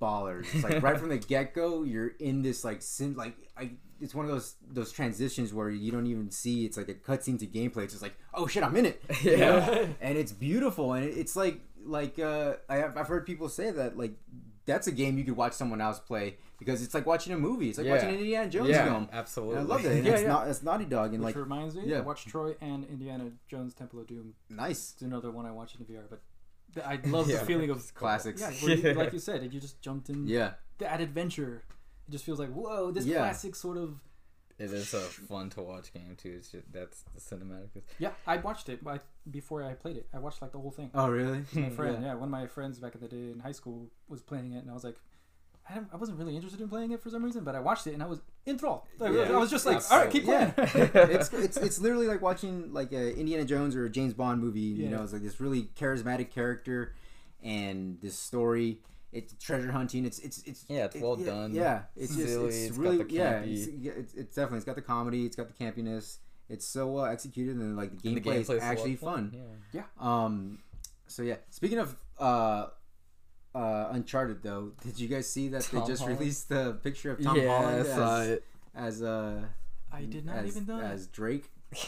ballers. It's like right from the <laughs> get go, you're in this like sin like I. It's one of those those transitions where you don't even see. It's like a cutscene to gameplay. It's just like, oh shit, I'm in it. <laughs> You know? Yeah. and it's beautiful, and it- it's like like uh, I have, I've heard people say that like that's a game you could watch someone else play because it's like watching a movie. It's like Yeah. watching an Indiana Jones yeah, film. absolutely. And I love that. <laughs> And Yeah, it's yeah. not it's Naughty Dog and Which like reminds me, yeah. I watched Troy and Indiana Jones Temple of Doom. nice. It's another one I watched in VR, but th- I <laughs> love Yeah. the feeling of Classics. Yeah, where you, <laughs> like you said, you just jumped in Yeah. that adventure. It just feels like whoa, this Yeah. classic sort of. It is a fun to watch game too. It's just, that's the cinematic. Yeah, I watched it but before I played it. I watched like the whole thing. Oh really? my friend, <laughs> yeah. one of my friends back in the day in high school was playing it, and I was like, I, I wasn't really interested in playing it for some reason, but I watched it and I was enthralled. Like, Yeah. I was just like, Absolutely. all right, keep playing. <laughs> Yeah, it's, it's it's literally like watching like a Indiana Jones or a James Bond movie. You Yeah. know, it's like this really charismatic character and this story. It's treasure hunting. It's it's it's Yeah, it's it- well yeah, done. Yeah, it's just Silly, it's, it's got really the yeah. It's, it's, it's definitely it's got the comedy. It's got the campiness. It's so well executed and like the And gameplay is gameplay's a lot actually of fun. Yeah. Um, so yeah. Speaking of uh, uh, Uncharted though, did you guys see that Tom they just Holland? released the picture of Tom yeah, Holland as, it. as uh I did not as, even know. that. as Drake? <laughs>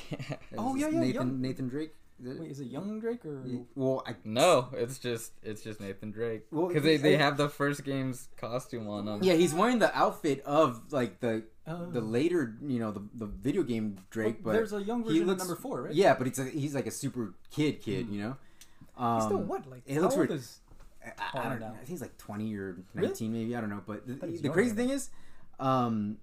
Oh, yeah, yeah, Nathan young- Nathan Drake. Is it? Wait, is it young Drake or? Well, I no, it's just it's just Nathan Drake Well, because they, they I- have the first game's costume on him. yeah, he's wearing the outfit of like the Oh. the later you know the the video game Drake, Well, but there's a young he version looks- of number four, right? yeah, but it's a, he's like a super kid kid, you know. Um, He's still what? Like, it how looks old weird. is? I, I don't know. I think he's like 20 or Really? 19 maybe. I don't know. But the, thought he was the crazy than thing is, um,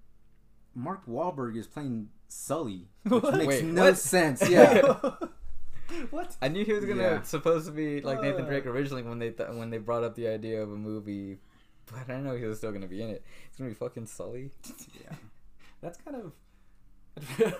Mark Wahlberg is playing Sully, <laughs> which What? makes Wait, no what? sense. <laughs> Yeah. <laughs> what? I knew he was gonna Yeah. supposed to be like Nathan Uh. Drake originally when they th- when they brought up the idea of a movie, but I didn't know he was still gonna be in it. It's gonna be fucking Sully. yeah. That's kind of.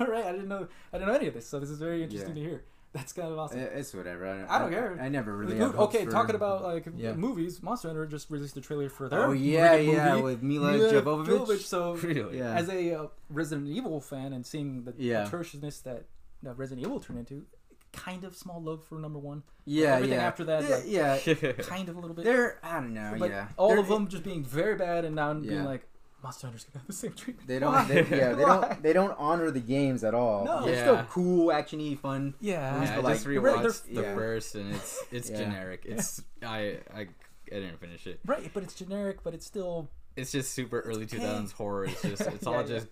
all right. I didn't know. I didn't know any of this, so this is very interesting Yeah. to hear. That's kind of awesome. It's whatever. I don't, I don't care. I, never really. Dude, okay, for- talking about like Yeah. movies, Monster Hunter just released a trailer for their Oh yeah, yeah, movie. with Mila Mila Jovovich. So, <laughs> Really? Yeah. as a uh, Resident Evil fan and seeing the Yeah. atrociousness that uh, Resident Evil turned into, kind of small love for number one. Yeah, everything yeah. after that, Yeah, like, yeah. Kind of a little bit. They're I don't know. but yeah, all They're- of them just being very bad and now being like, Monster Hunter's gonna have the same treatment. They don't. They, yeah, they Why? don't. They don't honor the games at all. No. They're Yeah. still cool, actiony, fun. Yeah. Yeah, I but, just rewatched the yeah. first, and it's it's Yeah. generic. It's I I I didn't finish it. Right, but it's generic, but it's still It's just super early two thousands horror. It's just it's <laughs> all yeah. just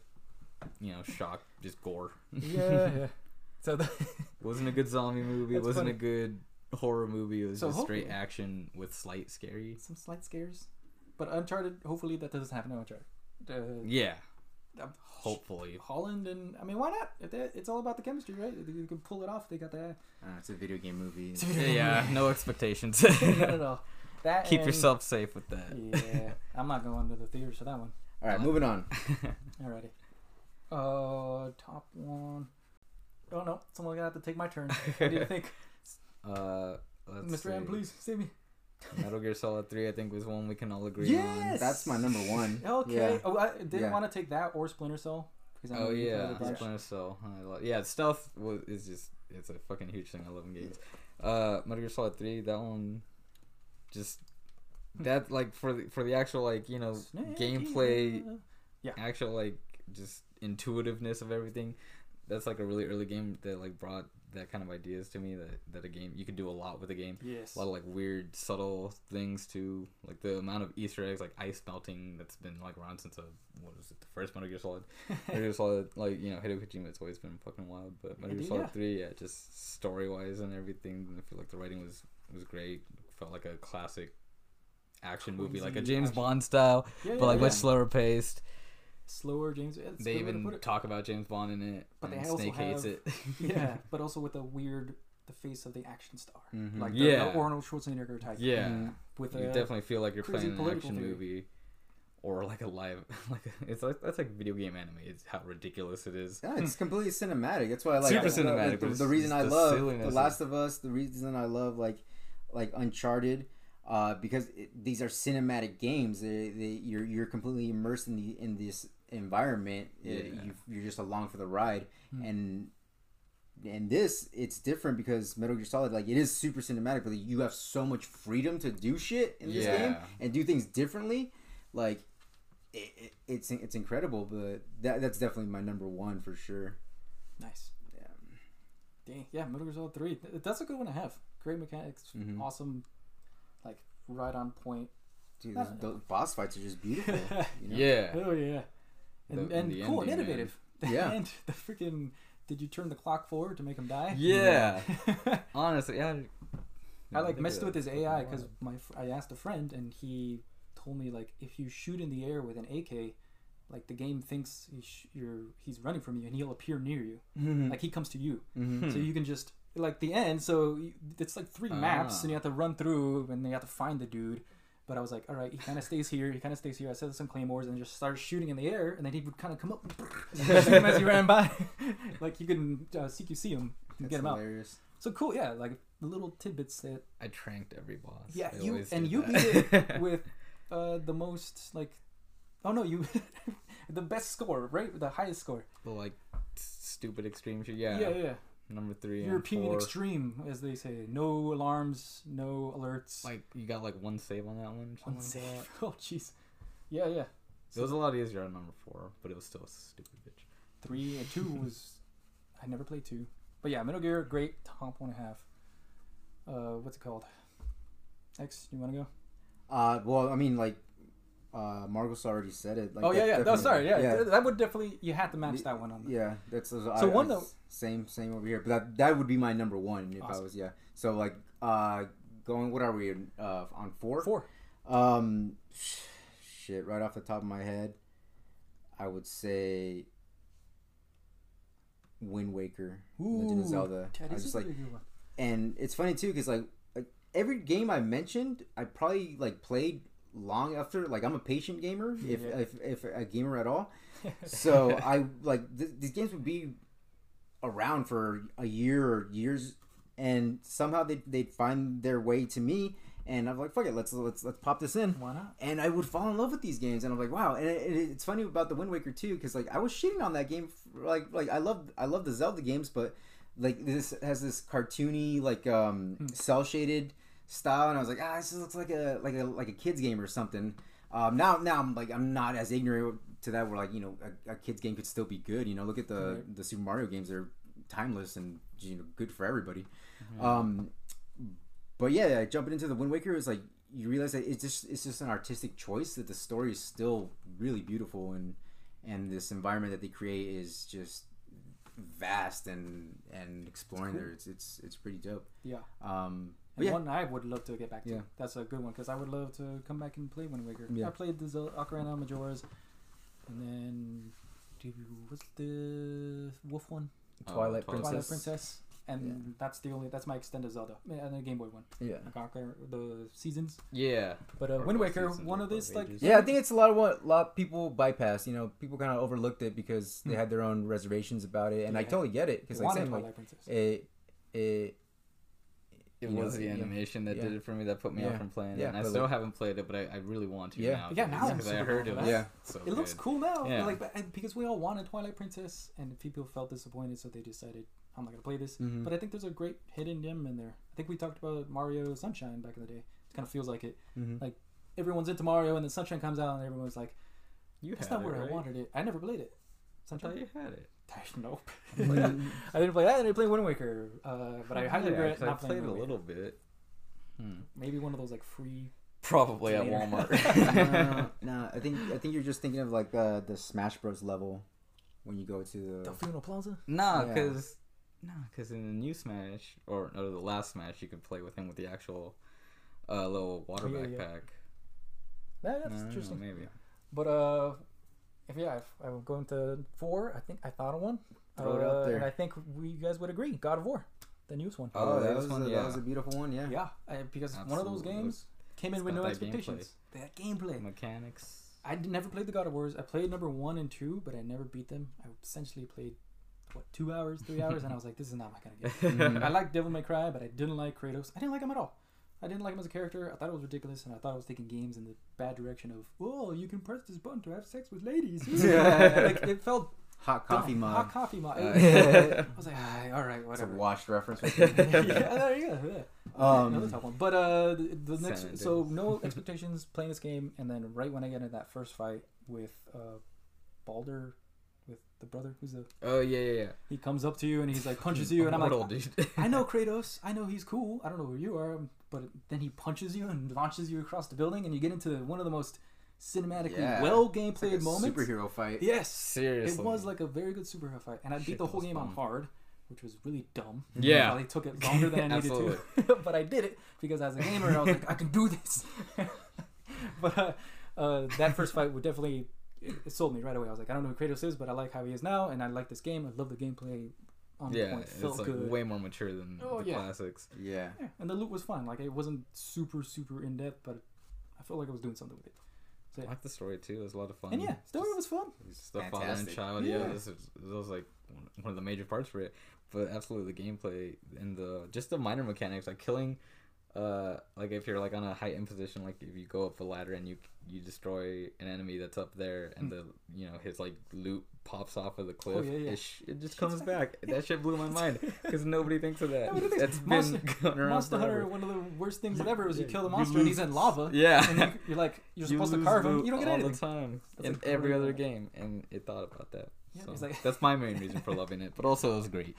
you know shock, just gore. yeah, yeah. <laughs> So the, <laughs> wasn't a good zombie movie. That's wasn't funny. a good horror movie. It was So just straight action with slight scary. some slight scares, but Uncharted. Hopefully that doesn't happen to Uncharted. Uh, Yeah, uh, hopefully. Holland and I mean, why not? If it's all about the chemistry, right? If you can pull it off. They got that. Uh, it's a video game movie. Video Yeah, no expectations. <laughs> Not at all. That Keep and- yourself safe with that. Yeah, I'm not going to the theaters for that one. All right, moving on. <laughs> Alrighty. Uh, top one. Oh no, someone's gonna have to take my turn. What do you <laughs> think, uh, let's Mr. M? Please save me. <laughs> Metal Gear Solid Three, I think, was one we can all agree on. Yes! That's my number one. Okay. Yeah. Oh, I didn't Yeah. want to take that or Splinter Cell. because I'm Oh a big fan yeah, of. Splinter Cell. I love, yeah, stealth was, is just it's a fucking huge thing. I love in games. Uh, Metal Gear Solid Three, that one, just that like for the for the actual like you know Snake gameplay, Eater. Yeah. actual like just intuitiveness of everything. That's like a really early game that like brought that kind of ideas to me that that a game you could do a lot with a game. Yes. A lot of like weird, subtle things too. Like the amount of Easter eggs, like ice melting, that's been like around since uh what was it, the first Metal Gear Solid. <laughs> Metal Gear Solid, like you know, Hideo Kojima, it's always been fucking wild. But Metal Gear Solid yeah. Three, yeah, just story wise and everything. I feel like the writing was was great. Felt like a classic action movie, like a James action. Bond style, yeah, but like yeah, much slower paced. Slower James. yeah, They good way to even talk about James Bond in it, But they also Snake hates it. <laughs> <laughs> yeah, but also with a weird the face of the action star, Mhm. like the, Yeah. the Arnold Schwarzenegger type. Yeah, with you a definitely feel like you're crazy playing an action theory. movie, or like a live. <laughs> Like it's like that's like video game anime. It's how ridiculous it is. Yeah, it's completely cinematic. That's why I like Super I- cinematic, like, the, the reason I the love The Last of Us, the reason I love like like Uncharted, uh, because it, these are cinematic games. They, they, you're you're completely immersed in the in this environment. Uh, Yeah. you, you're just along for the ride, Hmm. and and this it's different because Metal Gear Solid like it is super cinematic, but you have so much freedom to do shit in this game and do things differently. Like it, it, it's it's incredible, but that that's definitely my number one for sure. nice. Yeah. Dang, yeah, Metal Gear Solid Three. That's a good one to have. Great mechanics, Mhm. awesome, like right on point. Dude, those, those boss fights are just beautiful. <laughs> You know? Yeah, Oh yeah, and, The- and the cool and ending, man. innovative. <laughs> Yeah. and the freaking. Did you turn the clock forward to make him die? yeah. <laughs> Honestly, yeah. I like messed with his AI because my I asked a friend and he told me like if you shoot in the air with an AK, like the game thinks he sh- you're he's running from you and he'll appear near you, Mhm. like he comes to you. Mhm. So you can just like the end. So it's like three maps Ah. and you have to run through and then you have to find the dude. But I was like, all right, he kind of stays here. He kind of stays here. I set some claymores and just started shooting in the air, and then he would kind of come up <laughs> shoot him as he ran by. <laughs> like you can uh, CQC him and That's get him out. hilarious. So cool, yeah. Like the little tidbits that I tranked every boss. yeah, I you and you beat it <laughs> with uh, the most like, oh no, you the best score, right? The highest score. the like stupid extreme shit. Yeah, Yeah, yeah. Number three. and European four. extreme, as they say. No alarms, no alerts. Like you got like one save on that one. one something like save. <laughs> Oh jeez. Yeah, yeah. that. It was a lot easier on number four, but it was still a stupid bitch. Three and two <laughs> was. I never played two, but yeah, Metal Gear, great top one and a half. Uh, what's it called? X, you want to go? Uh, well, I mean, like, uh, Marcos already said it. Like, oh yeah, yeah. No, sorry, yeah, yeah, That would definitely you had to match that one on. yeah. That's so So one I, though- Same, same over here. But that that would be my number one if I was yeah. So like, uh, going. What are we uh on four? Four. Um, shit. Right off the top of my head, I would say Wind Waker, Legend of Zelda. I just like, and it's funny too because like, like every game I mentioned, I probably like played long after. Like I'm a patient gamer, if Yeah. if, if a gamer at all. <laughs> So I like th- these games would be around for a year or years, and somehow they they'd find their way to me, and I'm like, fuck it, let's let's let's pop this in. Why not? And I would fall in love with these games, and I'm like, wow. And it, it- it's funny about the Wind Waker too, because like I was shitting on that game. Like like I love I love the Zelda games, but like this has this cartoony like um Hmm. cell shaded style, and I was like, ah, this looks like a like a like a kids game or something. Um, now now I'm like I'm not as ignorant to that. Where like you know a, a kids game could still be good. You know, look at the Right. the Super Mario games; they're timeless and you know good for everybody. Mm-hmm. Um, but yeah, jumping into the Wind Waker is like you realize that it's just it's just an artistic choice that the story is still really beautiful and and this environment that they create is just vast and and exploring cool. there. It's it's it's pretty dope. Yeah. Um, And yeah, one I would love to get back to. Yeah. That's a good one because I would love to come back and play Wind Waker. Yeah. I played the Zel- Ocarina of Majora's, and then do what's the Wolf one? Twilight Oh, Princess. Twilight Princess, and that's the only that's my extended Zelda and the Game Boy one. yeah. Like Ocar- the seasons, Yeah, but uh, Wind Waker, one of these like. Yeah, I think it's a lot of what a lot of people bypass. You know, people kind of overlooked it because they Hmm. had their own reservations about it, and I totally get it because like wanted saying like Princess. it it it You know, was the yeah. animation that did it for me that put me Yeah. off from playing Yeah, it. And I still like- haven't played it, but I, I really want to Yeah. now. Yeah, now because I heard down it was. Yeah. so it looks good. cool now, Yeah. like but- because we all wanted Twilight Princess, and people felt disappointed, so they decided I'm not gonna play this. Mhm. But I think there's a great hidden gem in there. I think we talked about Mario Sunshine back in the day. It kind of feels like it. Mhm. Like everyone's into Mario, and then Sunshine comes out, and everyone's like, You "That's had not it, where right? I wanted it." I never played it. I Sunshine. thought you had it. <laughs> nope. <laughs> Mhm. I didn't play that. I didn't play Wind Waker. Uh, but I highly Yeah, regret 'cause I not playing played a little bit. Hmm. Maybe one of those like free. Probably at Walmart. <laughs> no, no, I think I think you're just thinking of like uh, the Smash Bros level when you go to the. Delfino Plaza. nah, Yeah. because nah, because in the new Smash or no, the last Smash, you could play with him with the actual uh, little water Yeah, yeah. backpack. Yeah, I that's don't know, interesting. maybe. But uh, if yeah, if I'm going to four, I think I thought of one. Throw it out Uh, there. And I think we you guys would agree. God of War. the newest one. Oh, that that was was one, a, yeah. that was a beautiful one. Yeah. Yeah, I, because one of those Absolutely. games came in It's with no that gameplay. expectations. That gameplay. Mechanics. I d- never played the God of Wars. I played number one and two, but I never beat them. I essentially played what two hours, three hours, and I was like, this is not my kind of game. <laughs> Mhm. I like Devil May Cry, but I didn't like Kratos. I didn't like him at all. I didn't like him as a character. I thought it was ridiculous, and I thought I was taking games in the bad direction of, oh, you can press this button to have sex with ladies. <laughs> <laughs> like it felt Hot coffee dumb. mod. Hot coffee mod. Uh, I was like, ah, all right, It's a whatever. washed reference. yeah, there you go. Yeah. Um, Another top one. But uh, the, the next, so no expectations playing this game, and then right when I get into that first fight with uh, Baldur, the brother who's the, Oh yeah, yeah, yeah. he comes up to you and he's like punches <laughs> you, and I'm like, dude. <laughs> I know <laughs> Kratos. I know he's cool. I don't know who you are, but then he punches you and launches you across the building, and you get into one of the most cinematically Yeah. well It's like gameplayed moments. superhero fight. Yes, Seriously. it was like a very good superhero fight, and I beat the whole game on hard, which was really dumb. Yeah. Probably took it longer than I needed to, but I did it because as a gamer, I was like, I can do this. but uh, uh, that first fight would definitely it, it sold me right away. I was like, I don't know who Kratos is, but I like how he is now, and I like this game. I love the gameplay. On yeah, point, it's felt like good. way more mature than Oh, the yeah. classics. Yeah. Yeah, and the loot was fun. Like it wasn't super super in depth, but I felt like I was doing something with it. So, I like the story too. It was a lot of fun. And yeah, story Just- was fun. just the father and child. Yeah, Yeah. this was, this was like one- one of the major parts for it. But absolutely, the gameplay and the just the minor mechanics, like killing, uh, like if you're like on a heightened position, like if you go up the ladder and you you destroy an enemy that's up there, and the you know his like loot pops off of the cliff, Hmm. Oh, yeah, yeah. It, sh- it just comes <laughs> back. That shit blew my mind <laughs> because nobody thinks of that. Nobody thinks- That's been Monster- <laughs> Monster Hunter, one of the worst things ever is you kill the monster and he's in lava. Yeah. And you, you're like, you're You supposed to carve him. You don't get all anything. the time That's in every other one. game, and it thought about that. Yeah, so like- that's my main reason for loving it, but also it was great.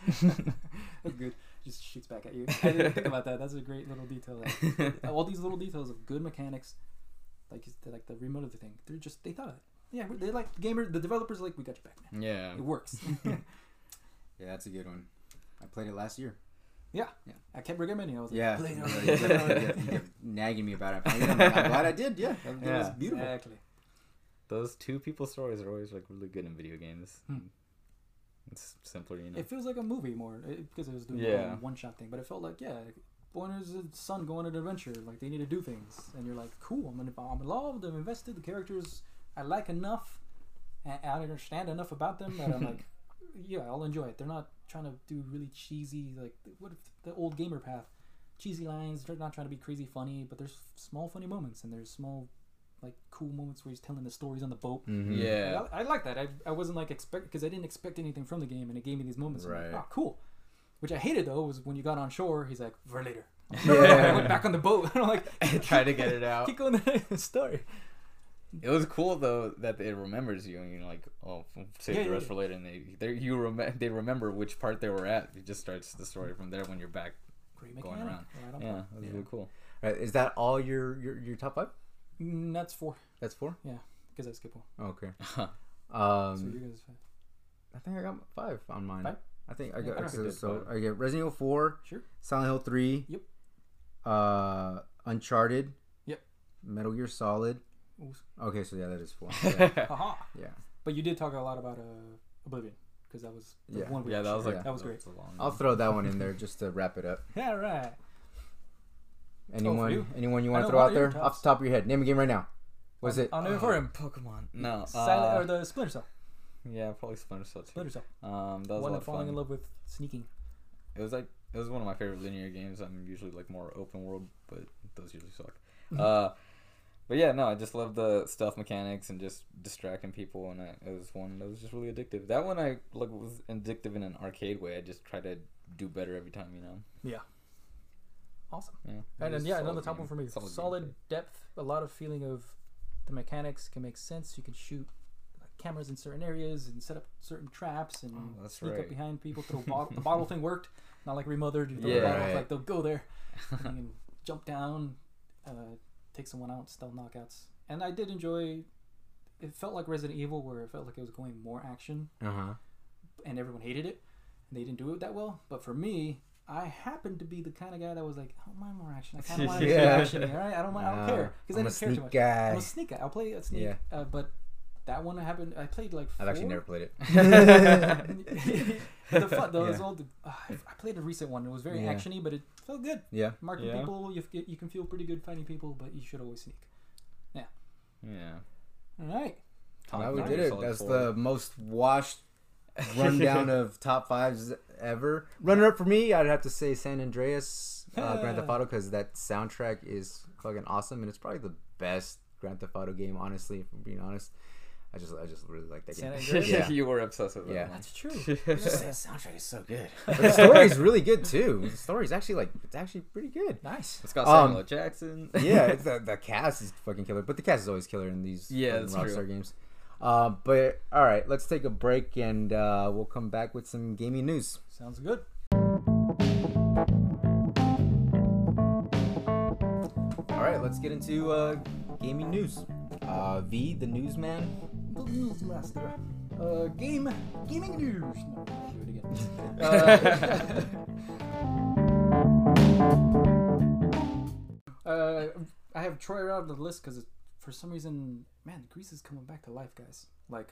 That's good. Just shoots back at you. I didn't think about that. That's a great little detail. Like, <laughs> all these little details of good mechanics, like like the remote of the thing. They're just they thought of it. Yeah, they like gamer. The developers are like we got you back, man. yeah, It works. <laughs> Yeah, that's a good one. I played it last year. Yeah, yeah. I kept recommending. I was like, Yeah. play it You already, kept- play it you already. kept- you kept nagging me about it. I'm, I'm glad I did. Yeah. It was Yeah. beautiful. Exactly. those two people stories are always like really good in video games. Hmm. It's simpler, you know. It feels like a movie more it, because it was doing Yeah. a one shot thing, but it felt like yeah, boy and his son go on an adventure. Like they need to do things, and you're like, cool. I'm in, I'm involved. I'm invested. The characters I like enough, and I understand enough about them that I'm like, <laughs> yeah, I'll enjoy it. They're not trying to do really cheesy like what if the old gamer path, cheesy lines. They're not trying to be crazy funny, but there's small funny moments and there's small like cool moments where he's telling the stories on the boat. Mhm. yeah, Like, I, I like that. I, I wasn't like expect because I didn't expect anything from the game, and it gave me these moments. Right. Right. Like, oh, cool. Which I hated though was when you got on shore. He's like, "For later." <laughs> <laughs> Yeah. I went back on the boat, and <laughs> I'm like, try to get it out. keep going to the story. It was cool though that it remembers you, and you're like, oh, save Yeah, the rest yeah. for later, and they they you rem- they remember which part they were at. It just starts the story from there when you're back. Great Going mechanic. around. Right Yeah, point. was Yeah. really cool. Right, is that all your, your your top five? Mm, that's four That's four. Yeah, because I skipped one. Okay. <laughs> so Um, you guys, five. I think I got five on mine. Five? I think I Yeah, got I so, so. I get Resident Evil four, sure. Silent Hill three. Yep. Uh, Uncharted. Yep. Metal Gear Solid. Ooh. Okay, so yeah, that is four. <laughs> Yeah. Haha. yeah. But you did talk a lot about uh, Oblivion because that was the Yeah. one. We yeah, that was like Yeah. That was great. a long I'll throw that <laughs> one in there just to wrap it up. Yeah, right. Anyone? you? anyone you want to throw out there off the top of your head? Name a game right now. Was I'll- it? I'll name it Uh, for him. Pokemon. No, Silent uh, or the Splinter Cell. yeah, probably Splinter Cell too. Splinter Cell. Um, that was One a lot of of falling fun. in love with sneaking. It was like it was one of my favorite linear games. I'm usually like more open world, but those usually suck. <laughs> Uh, but yeah, no, I just love the stealth mechanics and just distracting people, and I, it was one that was just really addictive. That one I like was addictive in an arcade way. I just try to do better every time, you know. Yeah. Awesome. Yeah. And then yeah, another top game. one for me. Solid Solid, depth, a lot of feeling of the mechanics can make sense. You can shoot like, cameras in certain areas and set up certain traps and Oh, sneak up behind people. Throw bottle. <laughs> the bottle thing worked. Not like remothered. You throw Yeah. the bottle, Right. like they'll go there. <laughs> and jump down, uh, take someone out, stealth knockouts. And I did enjoy. It felt like Resident Evil, where it felt like it was going more action Uh huh. and everyone hated it. And they didn't do it that well. But for me, I happened to be the kind of guy that was like, I don't mind more action. I kind of <laughs> want to Yeah. yeah. action. All right, I don't mind. I don't care because I I'm a didn't care too much. guy. I'm a sneak guy. I'll play a sneak. Yeah. Uh, but that one happened. I played like. I've actually never played it. <laughs> the fun, <laughs> those Yeah. old. Uh, I played a recent one. It was very Yeah. actiony, but it felt good. Yeah. Marking Yeah. people, you f- you can feel pretty good finding people, but you should always sneak. Yeah. Yeah. All right. Top Wow, we did it. That's four. the most washed <laughs> rundown of top fives ever. Runner up for me, I'd have to say San Andreas uh, Grand Theft Auto because that soundtrack is fucking awesome, and it's probably the best Grand Theft Auto game. Honestly, if I'm being honest, I just I just really like that San game. Andreas? Yeah. <laughs> you were obsessed with that. Yeah. That's true. <laughs> Just the soundtrack is so good. But the story is really good too. The story is actually like it's actually pretty good. nice. It's got Um, Samuel L. Jackson. yeah, it's the, the cast is fucking killer, but the cast is always killer in these Yeah, fucking Rockstar true. games. Uh, but all right, let's take a break and uh, we'll come back with some gaming news. Sounds good. All right, let's get into uh, gaming news. Uh, v, the newsman. The news master. Uh, game gaming news. No, do it again. <laughs> Uh, <laughs> uh, I have Troy out of the list because for some reason, man, Greece is coming back to life, guys. Like,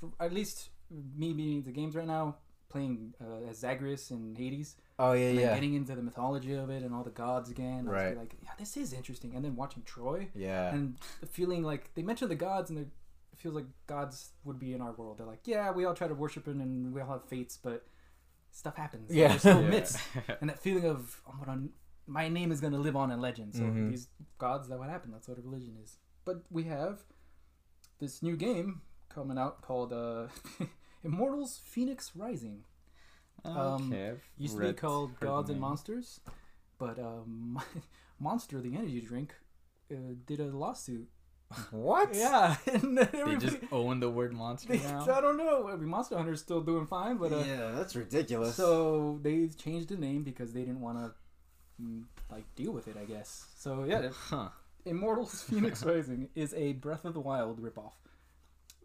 for at least me being the games right now, playing uh, as Zagreus in Hades, Oh yeah, yeah, getting into the mythology of it and all the gods again. Right. Like, yeah, this is interesting. And then watching Troy yeah. and feeling like they mentioned the gods and it feels like gods would be in our world. They're like, yeah, we all try to worship him and we all have fates, but stuff happens. Yeah. There's still <laughs> Yeah. myths. <laughs> And that feeling of I'm gonna, my name is gonna live on in legend. So Mhm. these gods, that what happened. That's what a religion is. But we have this new game coming out called uh, <laughs> Immortals: Phoenix Rising. Um, okay, Used to be called Gods and. Monsters, but um, <laughs> Monster, the energy drink, uh, did a lawsuit. what? <laughs> Yeah, They just own the word monster they- now. I don't know. I mean, Monster Hunter's still doing fine, but uh, yeah, that's ridiculous. so they changed the name because they didn't want to like deal with it. I guess. So yeah, Huh. Immortals: <laughs> Phoenix Rising is a Breath of the Wild ripoff.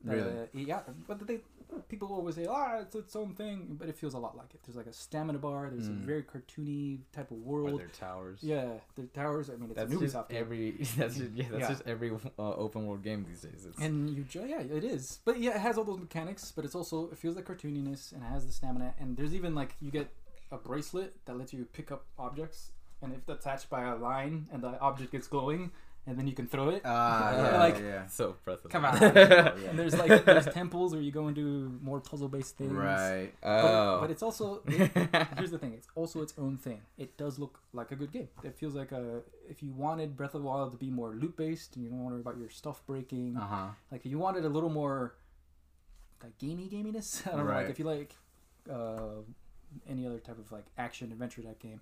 Really? Uh, yeah, but they people always say, ah, it's its own thing, but it feels a lot like it. There's like a stamina bar. There's Mm. a very cartoony type of Or world. their towers. Yeah, the towers. I mean, it's That's a just Ubisoft every. <laughs> That's just, yeah. That's Yeah. just every uh, open world game these days. It's, And you, ju- yeah, it is. But yeah, it has all those mechanics, but it's also it feels like cartooniness and it has the stamina. And there's even like you get a bracelet that lets you pick up objects, and if attached by a line, and the object gets glowing, and then you can throw it. Ah, Yeah, <laughs> yeah, like- yeah. so Breath of Come on. <laughs> Yeah. And there's like there's temples where you go and do more puzzle based things. Right. But, Oh. but it's also <laughs> here's the thing it's also its own thing it does look like a good game it feels like a if you wanted breath of the wild to be more loot based and you don't want to worry about your stuff breaking Uh huh. like if you wanted a little more like gamey gaminess i don't know Right. like if you like uh any other type of like action adventure type game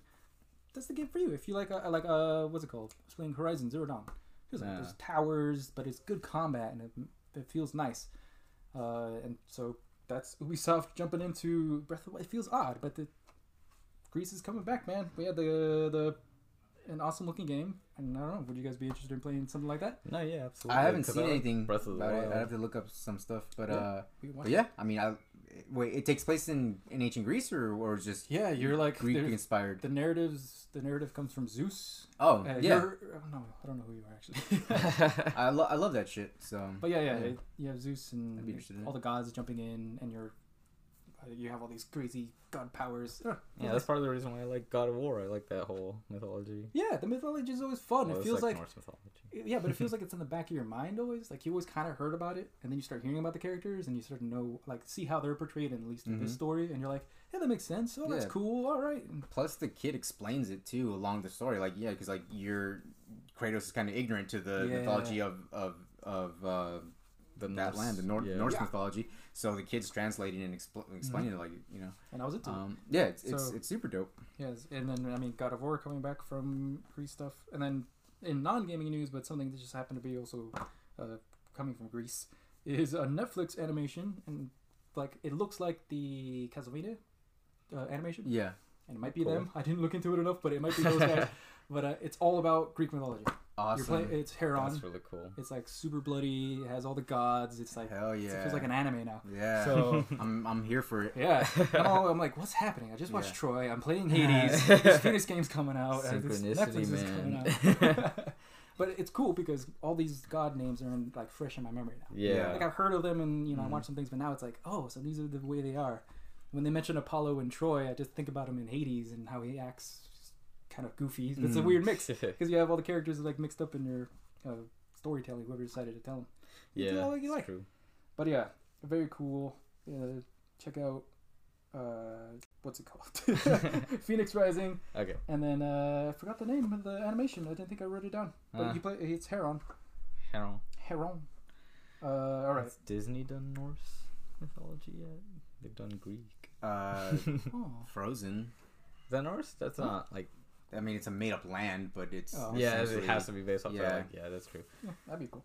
that's the game for you. If you like a, like a what's it called? I was playing horizon zero dawn. Feels like Yeah. there's towers but it's good combat and it, it feels nice. Uh and so that's ubisoft jumping into breath of the wild. It feels odd but the greece is coming back man. We had the the an awesome looking game and i don't know would you guys be interested in playing something like that no, yeah, absolutely. I haven't seen like anything Breath of the about it. Wild. I have to look up some stuff, but Yeah. uh, We can watch but yeah, I mean, I wait. It takes place in in ancient Greece, or or just Yeah, you're like Greek inspired. the narratives. The narrative comes from Zeus. Oh Uh, yeah, you're- I don't know. I don't know who you are actually. <laughs> I love I love that shit. So but yeah, yeah, Yeah. it- you have Zeus and be interested in all the gods jumping in, and you're you have all these crazy god powers. Yeah, yeah, that's part of the reason why I like God of War. I like that whole mythology. yeah. The mythology is always fun. Well, it feels like, Norse mythology. yeah, but it feels <laughs> like it's in the back of your mind always. Like you always kind of heard about it, and then you start hearing about the characters, and you start to know, like, see how they're portrayed in at least in this Mhm. story, and you're like, yeah, that makes sense. Oh, that's Yeah. cool. All right. And plus the kid explains it too along the story. Like yeah, because like you're Kratos is kind of ignorant to the Yeah. mythology of of of uh, The that Norse- land, the Nor- yeah. Norse Yeah. mythology. So the kid's translating and expl- explaining it like you know. and I was into it. Um, yeah, it's, it's So- it's super dope. Yes, and then I mean God of War coming back from Greece stuff, and then in non-gaming news, but something that just happened to be also uh, coming from Greece is a Netflix animation, and like it looks like the Castlevania uh, animation, Yeah. and it might be Cool. them. I didn't look into it enough, but it might be those guys. <laughs> But uh, it's all about Greek mythology. You're Awesome. playing. It's Heron. That's really cool. It's like super bloody. It has all the gods. It's like Hell yeah. it feels like an anime now. yeah. So <laughs> I'm I'm here for it. yeah, I'm, all, I'm like, what's happening? I just watched Yeah. Troy. I'm playing Hades. <laughs> this Phoenix game's coming out. this Synchronicity, Netflix is man. coming out. <laughs> but it's cool because all these god names are in, like fresh in my memory now. Yeah. Like I've heard of them and you know I Mhm. watched some things, but now it's like, oh, so these are the way they are. when they mention Apollo and Troy, I just think about him in Hades and how he acts kind of goofy. It's a Mm. weird mix <laughs> because you have all the characters like mixed up in your uh, storytelling. Whoever decided to tell them. yeah, Yeah, like you like. true. But yeah, very cool. Uh, check out uh, what's it called? <laughs> <laughs> Phoenix Rising, Okay. and then uh, I forgot the name of the animation. I didn't think I wrote it down. But Uh. you play it's Heron. Harold. Heron. Uh, all right. Has Disney done Norse mythology yet? They've done Greek. Uh, Oh. Frozen. Is that Norse? That's Huh. not like. I mean, it's a made up land, but it's Oh. Yeah, it has to be based off. Yeah, yeah. like, yeah, that's true. Yeah, that'd be cool.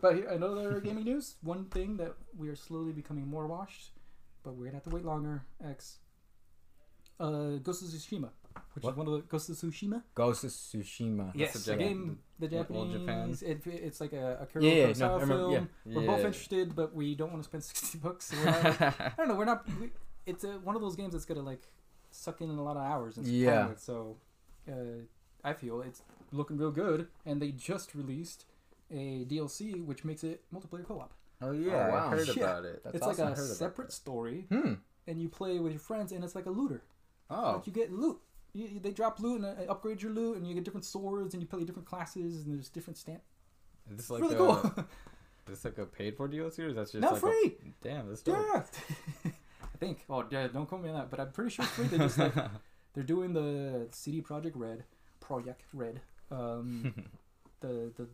But here- another <laughs> gaming news. One thing that we are slowly becoming more washed, but we're gonna have to wait longer. X. Uh, Ghost of Tsushima, which What? is one of the Ghost of Tsushima. Ghost of Tsushima. Yes, the the game, the the old Japanese. Japan. It, it's like a, a Kuro Yeah, yeah, no, I remember, film. yeah. We're both Yeah. interested, but we don't want to spend <laughs> sixty bucks. So we're not, <laughs> I don't know. We're not. We, it's a, one of those games that's gonna like suck in a lot of hours and Yeah. time with. So, uh, I feel it's looking real good, and they just released a DLC which makes it multiplayer co-op. Oh yeah, I heard Yeah. about it. That's it's awesome. like a separate story, Hmm. and you play with your friends, and it's like a looter. Oh. Like you get loot. You, you- they drop loot and uh, upgrade your loot, and you get different swords, and you play different classes, and there's different stamp. Is this It's like really a, cool. Is this like a paid for DLC or is that just Not like free. A, damn, that's dope. Yeah. <laughs> I think. Oh, yeah, don't quote me on that, but I'm pretty sure it's free. They just like <laughs> they're doing the CD Projekt Red, Projekt Red. Um, <laughs> the the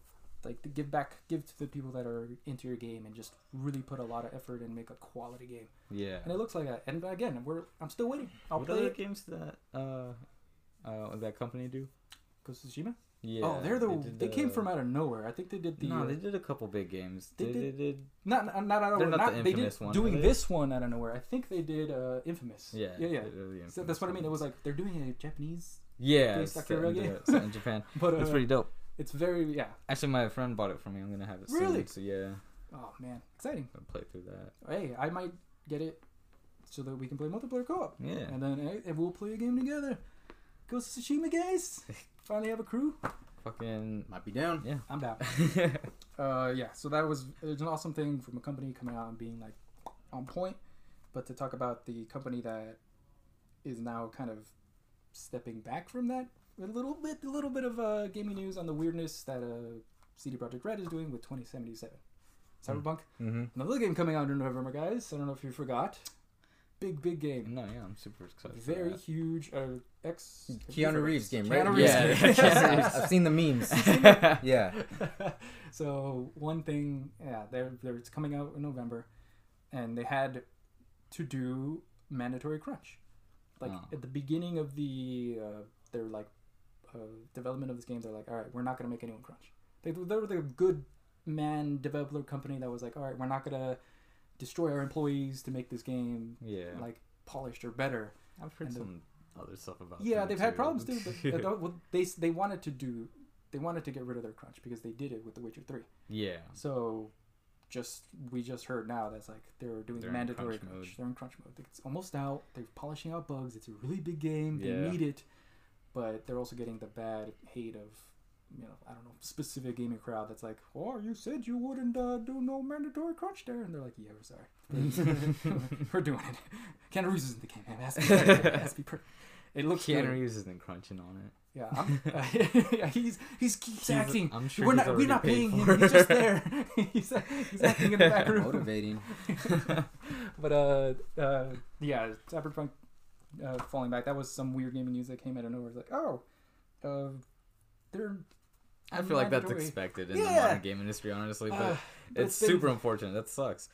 like to give back, give to the people that are into your game, and just really put a lot of effort and make a quality game. yeah. And it looks like that. And again, we're I'm still waiting. I'll what play other it. games that uh, uh that company do? Ghost of Tsushima. Yeah. oh, they're the they, did came from out of nowhere. I think they did the No, they did a couple big games. They They, did- they did. not not out of nowhere. not Not, the they Infamous one, doing this one out of nowhere. I think they did uh, Infamous. Yeah. yeah, yeah. the So that's what I mean. It was like they're doing a Japanese, Yeah, based it's off your set in, the- set in Japan. <laughs> but uh, It's pretty dope. it's very yeah. Actually, my friend bought it for me. I'm gonna have it Really? soon. So yeah, Oh man, exciting. I'll play through that. Hey, I might get it so that we can play multiplayer co-op, Yeah. and then and we'll play a game together. Go Tsushima, guys. <laughs> Finally have a crew. Fucking Might be down. yeah. I'm down. <laughs> Uh, yeah, so that was it's an awesome thing from a company coming out and being like on point. But to talk about the company that is now kind of stepping back from that a little bit, a little bit of uh, gaming news on the weirdness that uh, CD Projekt Red is doing with 2077. Cyberpunk, Mm-hmm. another game coming out in November, guys. I don't know if you forgot. Big, big game. no, yeah, I'm super excited. Very that. huge. Uh, ex Keanu Reeves game, right? Keanu Reeves <laughs> Yeah, game. yeah, I've, I've seen the memes. <laughs> <laughs> Yeah. so one thing, yeah, they're, they're it's coming out in November, and they had to do mandatory crunch. Like Oh. at the beginning of the uh, their like uh, development of this game, they're like, all right, we're not gonna make anyone crunch. They they were the good man developer company that was like, all right, we're not gonna destroy our employees to make this game Yeah. like polished or better. I've heard and the- some other stuff about. Yeah, they've had problems too. But uh, <laughs> well, they they wanted to do they wanted to get rid of their crunch because they did it with The Witcher Three. yeah. So just we just heard now that's like they're doing They're mandatory crunch crunch. mode. They're in crunch mode. It's almost out. They're polishing out bugs. It's a really big game. They Yeah. need it, but they're also getting the bad hate of you know I don't know specific gaming crowd that's like, oh, you said you wouldn't uh, do no mandatory crunch there, and they're like, yeah, we're sorry, <laughs> we're doing it. <laughs> Keanu Reeves is in the game, man. It has to be <laughs> perfect. It has to be perfect. It looks Keanu good. Reeves isn't crunching on it. Yeah, I'm, yeah, he's he's keeps He's- acting. I'm sure we're he's not we're not paying for him. He's just there. he's, he's acting in the back room. Motivating. But uh, uh, yeah, Cyberpunk uh, falling back. That was some weird gaming news that came out of nowhere. It's like, oh, uh, they're. I feel like that's expected in the modern game industry, honestly. But Uh, it's been- super unfortunate. That sucks.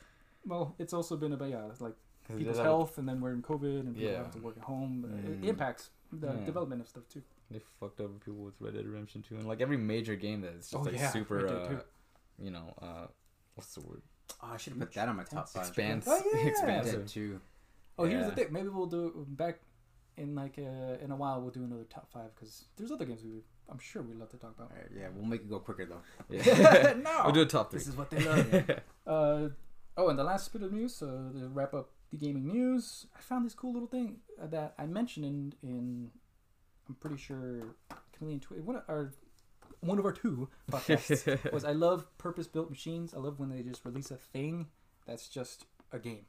Well, it's also been about yeah, like 'Cause it people's does have- health, and then we're in COVID, and people Yeah. have to work at home. Uh, It Mm. impacts the Yeah. development of stuff too. They fucked over people with Red Dead Redemption 2 and like every major game that's just Oh, like yeah, super uh, you know, uh what's the word? Oh, I should have put that on my top five. Expans Oh, yeah. expansive. Dead two. Oh, here's the thing. Maybe we'll do back in like uh, in a while. We'll do another top five because there's other games we would, I'm sure we'd love to talk about. All right, yeah, we'll make it go quicker though. <laughs> Yeah. no, <laughs> we'll do a top 3. this is what they love. <laughs> uh, oh, and the last bit of news. Uh, to wrap up the gaming news, I found this cool little thing uh, that I mentioned in, in I'm pretty sure Chameleon Twi- one of our one of our two podcasts was I love purpose built machines. I love when they just release a thing that's just a game.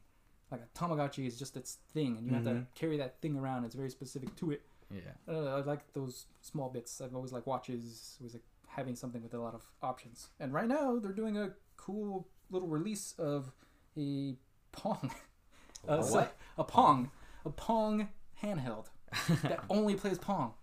like a Tamagotchi is just its thing, and you have to Mhm. carry that thing around. It's very specific to it. Yeah. Uh, I like those small bits. I've always liked watches. Always like having something with a lot of options. And right now they're doing a cool little release of a Pong. <laughs> A Uh, so- what? a Pong. A Pong handheld <laughs> that only plays Pong.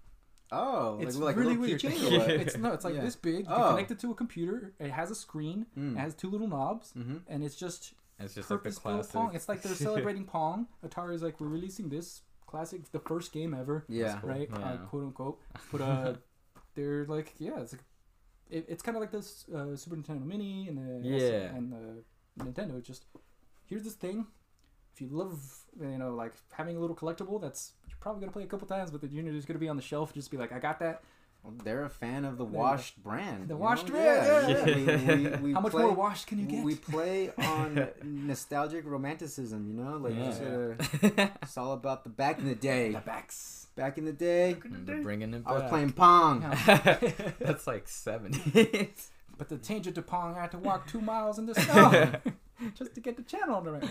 Oh, It's like, like really a weird. keychain or <laughs> it's no, it's like Yeah. this big. You Oh. connect it to a computer. It has a screen. Mm. It has two little knobs, Mm-hmm. and it's just It's just like the classic. Pong. It's like they're celebrating Pong. Atari's like, we're releasing this classic, the first game ever, Yeah. right? Yeah. Uh, quote unquote. But uh, <laughs> they're like, yeah, it's like, it, it's kind of like this uh, Super Nintendo Mini and the Yeah. and the Nintendo. It's just here's this thing. If you love, you know, like having a little collectible, that's you're probably gonna play a couple times, but the unit is gonna be on the shelf, just be like, I got that. They're a fan of the There you washed brand. The washed know? brand, yeah, We, we, we How much play, more washed can you get? We play on <laughs> nostalgic romanticism, you know? Like, Yeah. just, uh, it's all about the back in the day. the backs. Back in the day, They're bringing it I was playing Pong. <laughs> That's like 70s. <laughs> But to change it to Pong, I had to walk two miles in the snow just to get the channel right.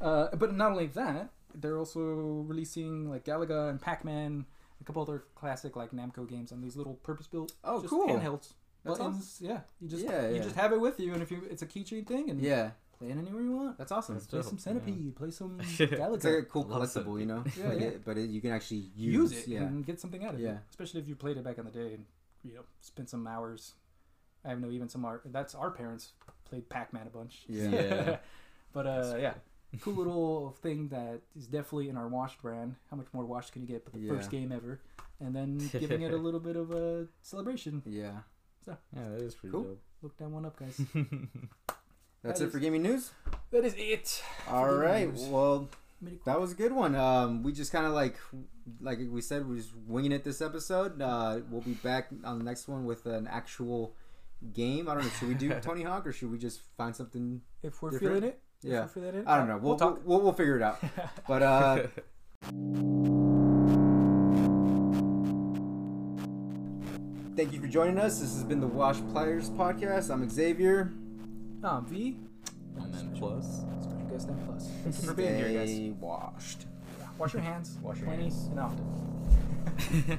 Uh, but not only that, they're also releasing like Galaga and Pac-Man, a couple other classic like Namco games on these little purpose-built Oh, just cool. handhelds. That's Buttons, yeah. You just Yeah, you yeah. just have it with you, and if you it's a keychain thing, and Yeah, play it anywhere you want. that's awesome. That's Play dope, some yeah. Centipede, play some <laughs> It's like a Galaga. cool Love collectible, you know? Yeah, Like yeah. it- but it, you can actually Use use, it Yeah. and get something out of Yeah. it. Especially if you played it back in the day and you know spent some hours. I know even some our that's our parents played Pac-Man a bunch. Yeah. Yeah. <laughs> but uh, yeah, <laughs> cool little thing that is definitely in our washed brand. How much more washed can you get? But the first game ever, and then giving it a <laughs> little bit of a celebration. Yeah. So yeah, that is pretty Cool. Look that one up, guys. <laughs> That's That it is- for gaming news. that is it. All right. news. Well, that was a good one. Um, we just kind of like, like we said, we're just winging it this episode. Uh, we'll be back on the next one with an actual game. I don't know. Should we do Tony Hawk or should we just find something? if we're different. feeling it. If Yeah. we're feeling it, I don't know. We'll, We'll talk. We'll, we'll, figure it out. <laughs> But uh, thank you for joining us. This has been the Wash Players podcast. I'm Xavier. Um, V. And then plus. Special guest M plus. <laughs> Thank you for being here, guys. Stay washed. Wash your hands. Wash your plenty hands. and <laughs> often.